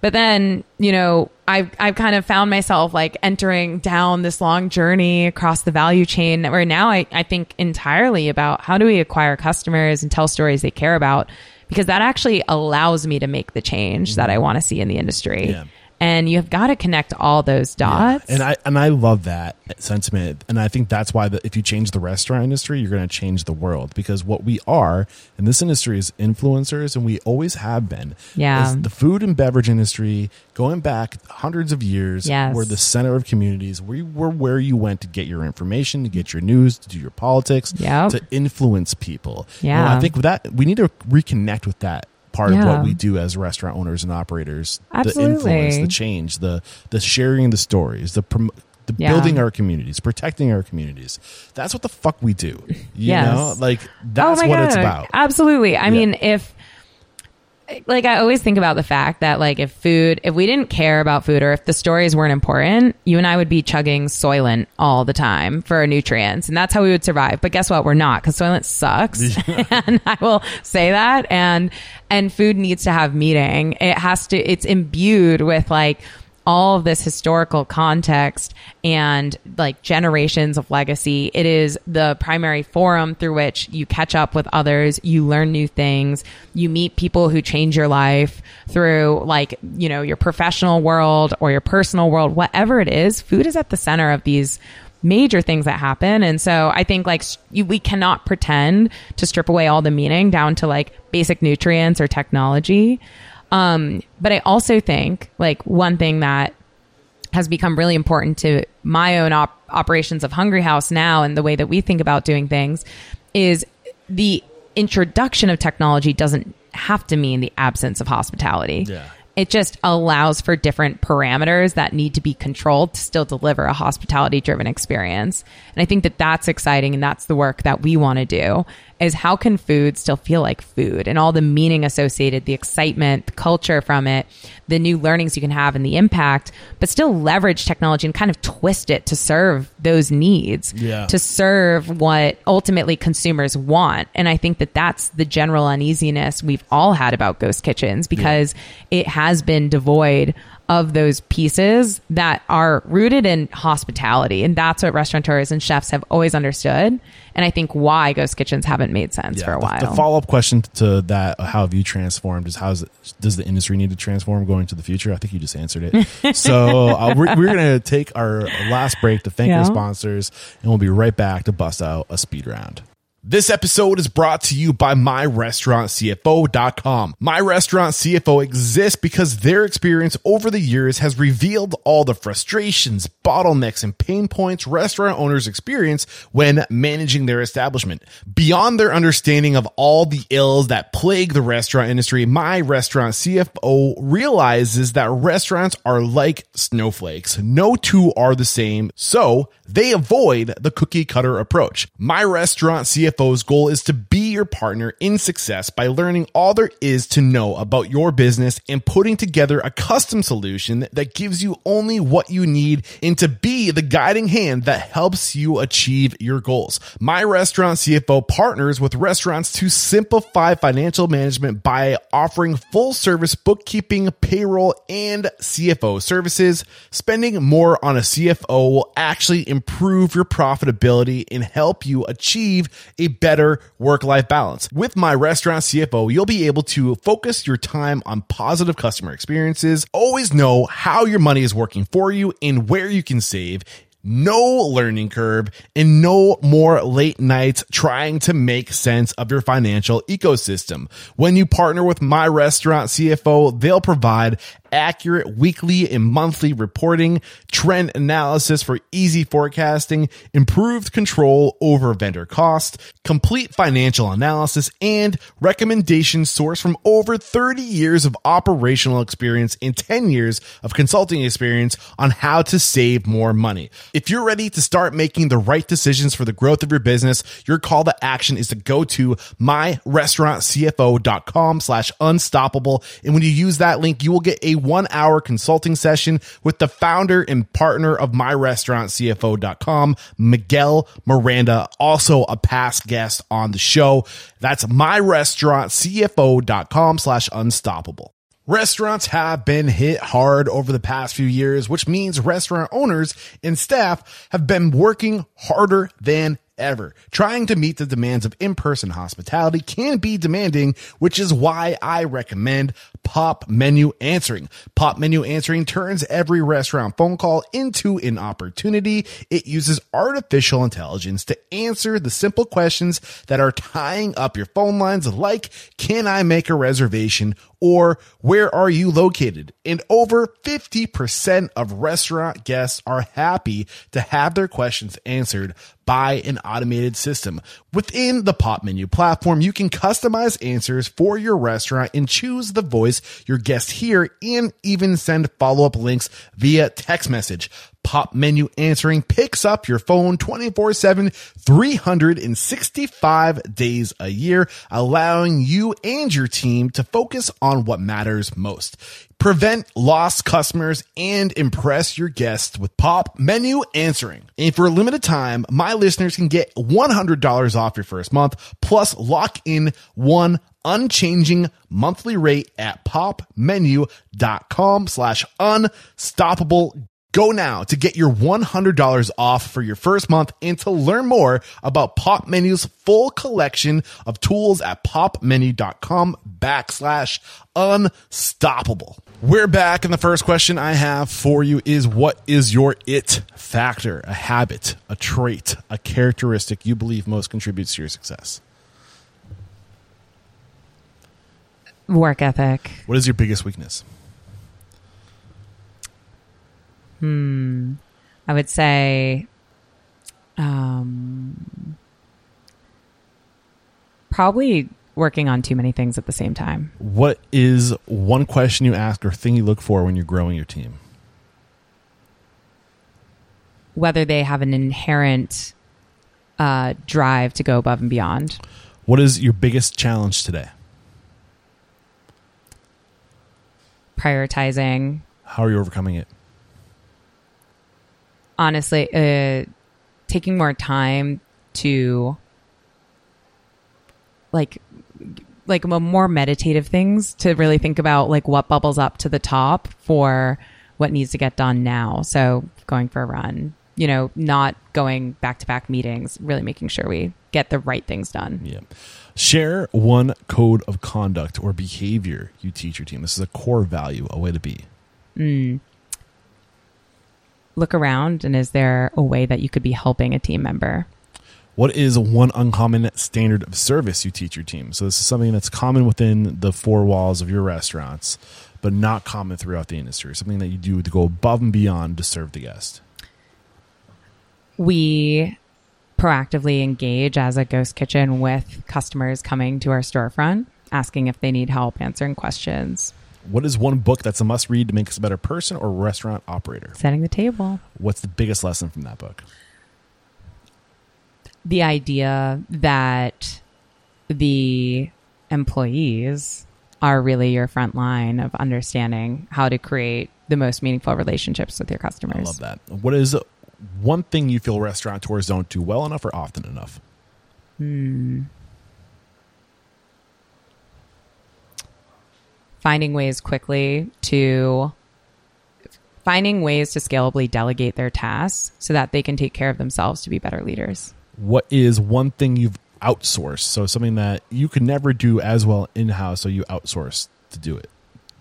But then, you know, I've I've kind of found myself like entering down this long journey across the value chain where now I, I think entirely about how do we acquire customers and tell stories they care about because that actually allows me to make the change that I mm-hmm. want to see in the industry. Yeah. And you've got to connect all those dots. and I and I love that sentiment, and I think that's why the, if you change the restaurant industry, you're going to change the world because what we are in this industry is influencers, and we always have been. Yeah. the food and beverage industry going back hundreds of years. Yes. we're the center of communities. We were where you went to get your information, to get your news, to do your politics, Yep. to influence people. Yeah. and I think that we need to reconnect with that part of what we do as restaurant owners and operators the influence the change the the sharing the stories the prom- the Yeah. building our communities protecting our communities that's what the fuck we do you Yes. know like oh that's Oh what it's about Absolutely. I Yeah. mean, if like I always think about the fact that like if food, if we didn't care about food or if the stories weren't important, you and I would be chugging Soylent all the time for our nutrients, and that's how we would survive. But guess what? We're not because Soylent sucks, [laughs] and I will say that. And and food needs to have meaning. It has to. It's imbued with like all of this historical context and like generations of legacy. It is the primary forum through which you catch up with others, you learn new things, you meet people who change your life through like, you know, your professional world or your personal world, whatever it is. Food is at the center of these major things that happen. And so I think like you, we cannot pretend to strip away all the meaning down to like basic nutrients or technology. Um, but I also think like one thing that has become really important to my own op- operations of Hungry House now and the way that we think about doing things is the introduction of technology doesn't have to mean the absence of hospitality. Yeah. It just allows for different parameters that need to be controlled to still deliver a hospitality driven experience. And I think that that's exciting and that's the work that we want to do is how can food still feel like food and all the meaning associated, the excitement, the culture from it, the new learnings you can have and the impact, but still leverage technology and kind of twist it to serve those needs, Yeah. to serve what ultimately consumers want. And I think that that's the general uneasiness we've all had about ghost kitchens because it has been devoid of those pieces that are rooted in hospitality. And that's what restaurateurs and chefs have always understood. And I think why ghost kitchens haven't made sense for a the- while. The, follow up question to that, how have you transformed? Is how is it, does the industry need to transform going to the future? I think you just answered it. [laughs] so uh, we're, we're going to take our last break to thank Yeah. our sponsors, and we'll be right back to bust out a speed round. This episode is brought to you by MyRestaurantCFO.com. My Restaurant CFO exists because their experience over the years has revealed all the frustrations, bottlenecks, and pain points restaurant owners experience when managing their establishment. Beyond their understanding of all the ills that plague the restaurant industry, My Restaurant CFO realizes that restaurants are like snowflakes. No two are the same, so they avoid the cookie cutter approach. My Restaurant CFO's goal is to be your partner in success by learning all there is to know about your business and putting together a custom solution that gives you only what you need and to be the guiding hand that helps you achieve your goals. My Restaurant CFO partners with restaurants to simplify financial management by offering full service bookkeeping, payroll, and CFO services. Spending more on a CFO will actually improve your profitability and help you achieve a better work life balance. With my restaurant CFO, you'll be able to focus your time on positive customer experiences, always know how your money is working for you and where you can save no learning curve, and no more late nights trying to make sense of your financial ecosystem. When you partner with My Restaurant CFO, they'll provide accurate weekly and monthly reporting, trend analysis for easy forecasting, improved control over vendor cost, complete financial analysis, and recommendations sourced from over 30 years of operational experience and 10 years of consulting experience on how to save more money. If you're ready to start making the right decisions for the growth of your business, your call to action is to go to myrestaurantcfo.com slash unstoppable. And when you use that link, you will get a one hour consulting session with the founder and partner of myrestaurantcfo.com, Miguel Miranda, also a past guest on the show. That's myrestaurantcfo.com slash unstoppable. Restaurants have been hit hard over the past few years, which means restaurant owners and staff have been working harder than ever. Trying to meet the demands of in-person hospitality can be demanding, which is why I recommend Pop Menu Answering. Pop Menu Answering turns every restaurant phone call into an opportunity. It uses artificial intelligence to answer the simple questions that are tying up your phone lines like, can I make a reservation? Or where are you located? And over 50% of restaurant guests are happy to have their questions answered by an automated system. Within the Pop Menu platform, you can customize answers for your restaurant and choose the voice your guests here and even send follow-up links via text message. Pop Menu Answering picks up your phone 24-7, 365 days a year, allowing you and your team to focus on what matters most. Prevent lost customers and impress your guests with Pop Menu Answering. And for a limited time, my listeners can get $100 off your first month plus lock in one unchanging monthly rate at popmenu.com slash unstoppable. Go now to get your $100 off for your first month and to learn more about Pop Menu's full collection of tools at popmenu.com backslash unstoppable. We're back and the first question I have for you is what is your it factor, a habit, a trait, a characteristic you believe most contributes to your success? Work ethic. What is your biggest weakness? Hmm. I would say um, probably working on too many things at the same time. What is one question you ask or thing you look for when you're growing your team? Whether they have an inherent uh, drive to go above and beyond. What is your biggest challenge today? Prioritizing, How are you overcoming it? honestly, uh, taking more time to like like more meditative things to really think about like what bubbles up to the top for what needs to get done now. So going for a run, you know, not going back to back meetings, really making sure we get the right things done. Yeah. Share one code of conduct or behavior you teach your team. This is a core value, a way to be. Hmm. Look around and is there a way that you could be helping a team member? What is one uncommon standard of service you teach your team? So this is something that's common within the four walls of your restaurants, but not common throughout the industry. Something that you do to go above and beyond to serve the guest. We proactively engage as a ghost kitchen with customers coming to our storefront, asking if they need help answering questions, What is one book that's a must read to make us a better person or restaurant operator? setting the table. What's the biggest lesson from that book? the idea that the employees are really your front line of understanding how to create the most meaningful relationships with your customers. I love that. What is one thing you feel restaurateurs don't do well enough or often enough? Hmm. Finding ways quickly to finding ways to scalably delegate their tasks so that they can take care of themselves to be better leaders. What is one thing you've outsourced? So something that you could never do as well in house, so you outsource to do it,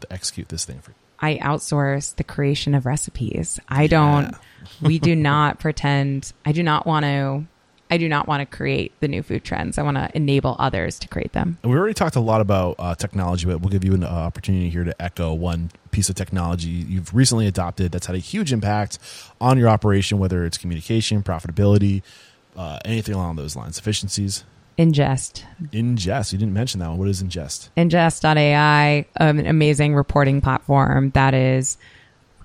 to execute this thing for you. I outsource the creation of recipes. I don't we do [laughs] not pretend I do not want to I do not want to create the new food trends. I want to enable others to create them. And we already talked a lot about uh, technology, but we'll give you an uh, opportunity here to echo one piece of technology you've recently adopted that's had a huge impact on your operation, whether it's communication, profitability, uh, anything along those lines, efficiencies. Ingest. Ingest. You didn't mention that one. What is Ingest? Ingest.ai, um, an amazing reporting platform that is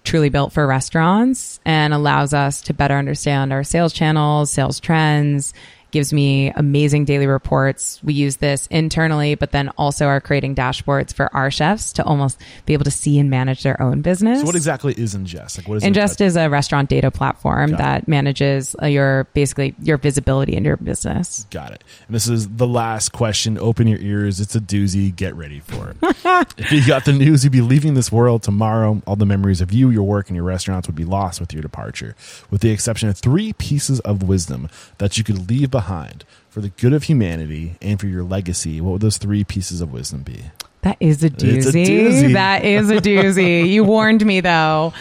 truly built for restaurants and allows us to better understand our sales channels, sales trends, gives me amazing daily reports. We use this internally, but then also are creating dashboards for our chefs to almost be able to see and manage their own business. So what exactly is Ingest? Like what is Ingest is a restaurant data platform Got it. that manages uh, your basically your visibility in your business. Got it. And this is the last question. Open your ears. It's a doozy. Get ready for it. [laughs] if you got the news, you'd be leaving this world tomorrow. All the memories of you, your work, and your restaurants would be lost with your departure, with the exception of three pieces of wisdom that you could leave behind for the good of humanity and for your legacy. What would those three pieces of wisdom be? That is a doozy. A doozy. That is a doozy. [laughs] you warned me though.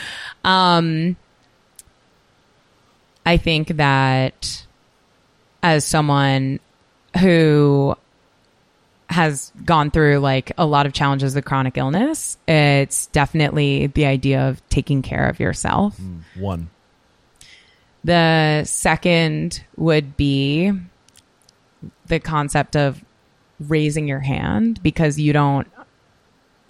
Um, I think that as someone who has gone through like a lot of challenges with chronic illness, it's definitely the idea of taking care of yourself. One. The second would be the concept of raising your hand because you don't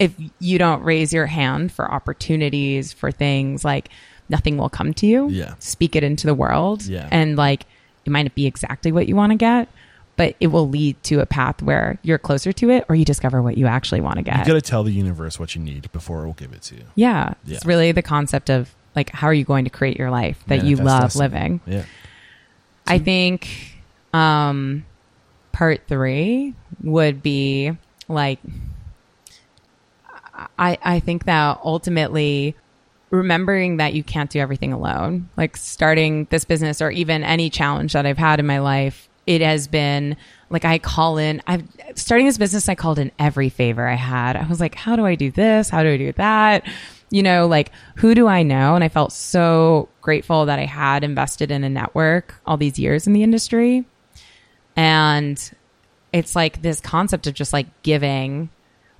if you don't raise your hand for opportunities for things like nothing will come to you Yeah. speak it into the world Yeah. and like it might not be exactly what you want to get but it will lead to a path where you're closer to it or you discover what you actually want to get You get got to tell the universe what you need before it will give it to you. yeah, Yeah. it's really the concept of like how are you going to create your life that you love living Yeah. I think um, part three would be like I I think that ultimately remembering that you can't do everything alone. Like starting this business or even any challenge that I've had in my life, it has been like I call in I've starting this business I called in every favor I had. I was like, how do I do this? How do I do that? You know, like who do I know? And I felt so grateful that I had invested in a network all these years in the industry. And it's like this concept of just like giving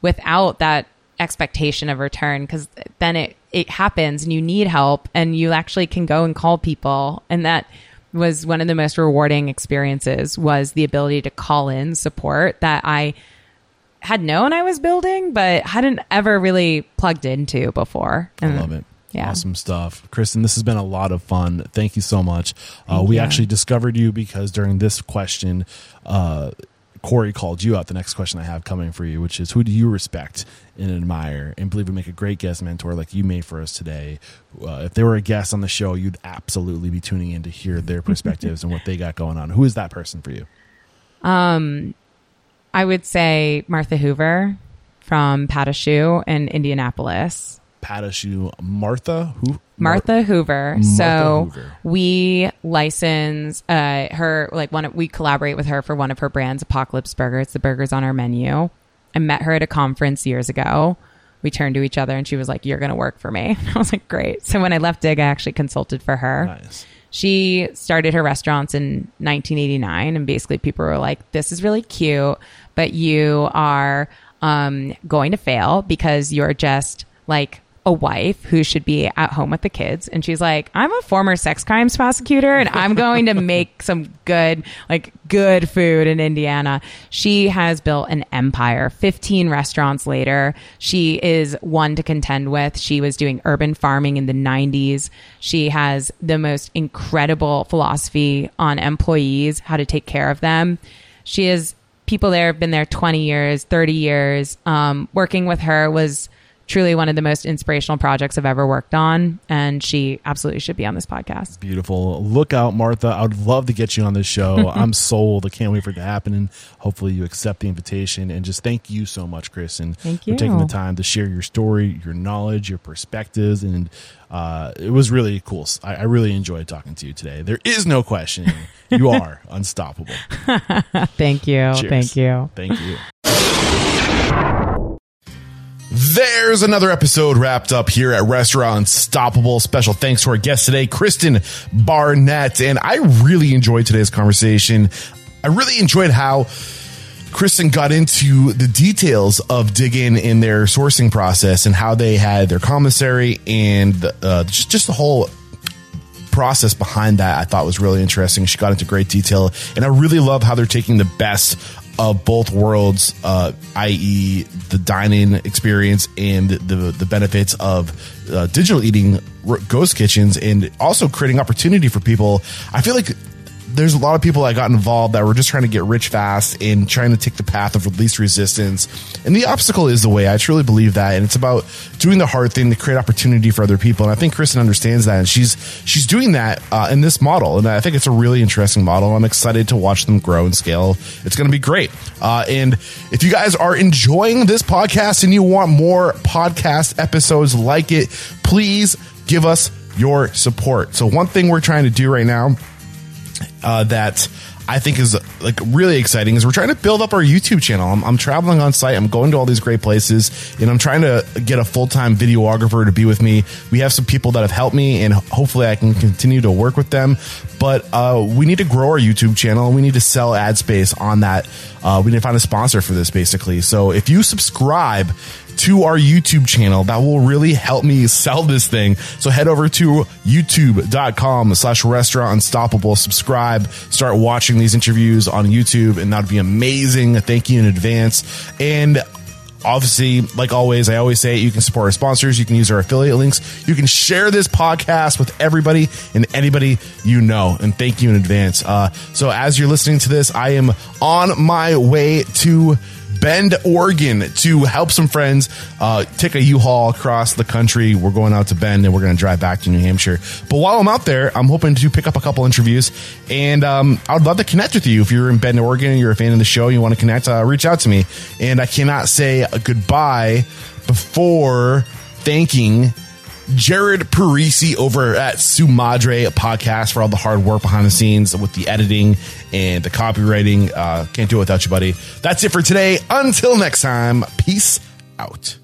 without that expectation of return because then it it happens and you need help and you actually can go and call people and that was one of the most rewarding experiences was the ability to call in support that I had known I was building but hadn't ever really plugged into before. I love it. Yeah. Awesome stuff. Kristen, this has been a lot of fun. Thank you so much. Uh, we actually discovered you because during this question, uh, Corey called you out. The next question I have coming for you, which is who do you respect and admire and believe would make a great guest mentor like you made for us today? Uh, if they were a guest on the show, you'd absolutely be tuning in to hear their [laughs] perspectives and what they got going on. Who is that person for you? I would say Martha Hoover from Patachou in Indianapolis. Patachou Martha? Who? Martha Hoover. Martha so Hoover. we license uh, her like one. Of, we collaborate with her for one of her brands, Apocalypse Burger. It's the burgers on our menu. I met her at a conference years ago. We turned to each other and she was like, "You're going to work for me." [laughs] I was like, "Great." So when I left Dig, I actually consulted for her. Nice. She started her restaurants in 1989, and basically people were like, "This is really cute, but you are um, going to fail because you're just like." A wife who should be at home with the kids. And she's like, I'm a former sex crimes prosecutor and I'm going to make [laughs] some good, like, good food in Indiana. She has built an empire. 15 restaurants later, she is one to contend with. She was doing urban farming in the 90s. She has the most incredible philosophy on employees, how to take care of them. She has people there have been there 20 years, 30 years. Um, working with her was truly one of the most inspirational projects I've ever worked on. And she absolutely should be on this podcast. Beautiful. Look out, Martha. I would love to get you on this show. [laughs] I'm sold. I can't wait for it to happen. And hopefully you accept the invitation. And just thank you so much, Kristen, Thank you. for taking the time to share your story, your knowledge, your perspectives. And uh, it was really cool. I, I really enjoyed talking to you today. There is no question. [laughs] You are unstoppable. [laughs] Thank you. Cheers. Thank you. Thank you. There's another episode wrapped up here at Restaurant Unstoppable. Special thanks to our guest today, Kristen Barnett. And I really enjoyed today's conversation. I really enjoyed how Kristen got into the details of digging in their sourcing process and how they had their commissary and uh, just, just the whole process behind that I thought was really interesting. She got into great detail, and I really love how they're taking the best of both worlds, uh, i.e., the dining experience and the the benefits of uh, digital eating ghost kitchens, and also creating opportunity for people. I feel like there's a lot of people that got involved that were just trying to get rich fast and trying to take the path of least resistance. And the obstacle is the way. I truly believe that. And it's about doing the hard thing to create opportunity for other people. And I think Kristen understands that. And she's, she's doing that uh, in this model. And I think it's a really interesting model. I'm excited to watch them grow and scale. It's going to be great. Uh, and if you guys are enjoying this podcast and you want more podcast episodes like it, please give us your support. So one thing we're trying to do right now uh, that I think is like really exciting is we're trying to build up our YouTube channel. I'm, I'm traveling on site. I'm going to all these great places and I'm trying to get a full time videographer to be with me. We have some people that have helped me and hopefully I can continue to work with them. But uh, we need to grow our YouTube channel. We need to sell ad space on that. Uh, we need to find a sponsor for this basically. So if you subscribe to our YouTube channel. That will really help me sell this thing. So head over to youtube.com slash restaurant unstoppable. Subscribe, start watching these interviews on YouTube, and that'd be amazing. Thank you in advance. And obviously, like always, I always say you can support our sponsors. You can use our affiliate links. You can share this podcast with everybody and anybody you know. And thank you in advance. Uh, so as you're listening to this, I am on my way to Bend, Oregon to help some friends uh, take a U-Haul across the country. We're going out to Bend and we're going to drive back to New Hampshire. But while I'm out there, I'm hoping to pick up a couple interviews and um, I would love to connect with you. If you're in Bend, Oregon and you're a fan of the show, you want to connect, uh, reach out to me. And I cannot say goodbye before thanking Jared Parisi over at Sumadre podcast for all the hard work behind the scenes with the editing and the copywriting. Uh, can't do it without you, buddy. That's it for today. Until next time, peace out.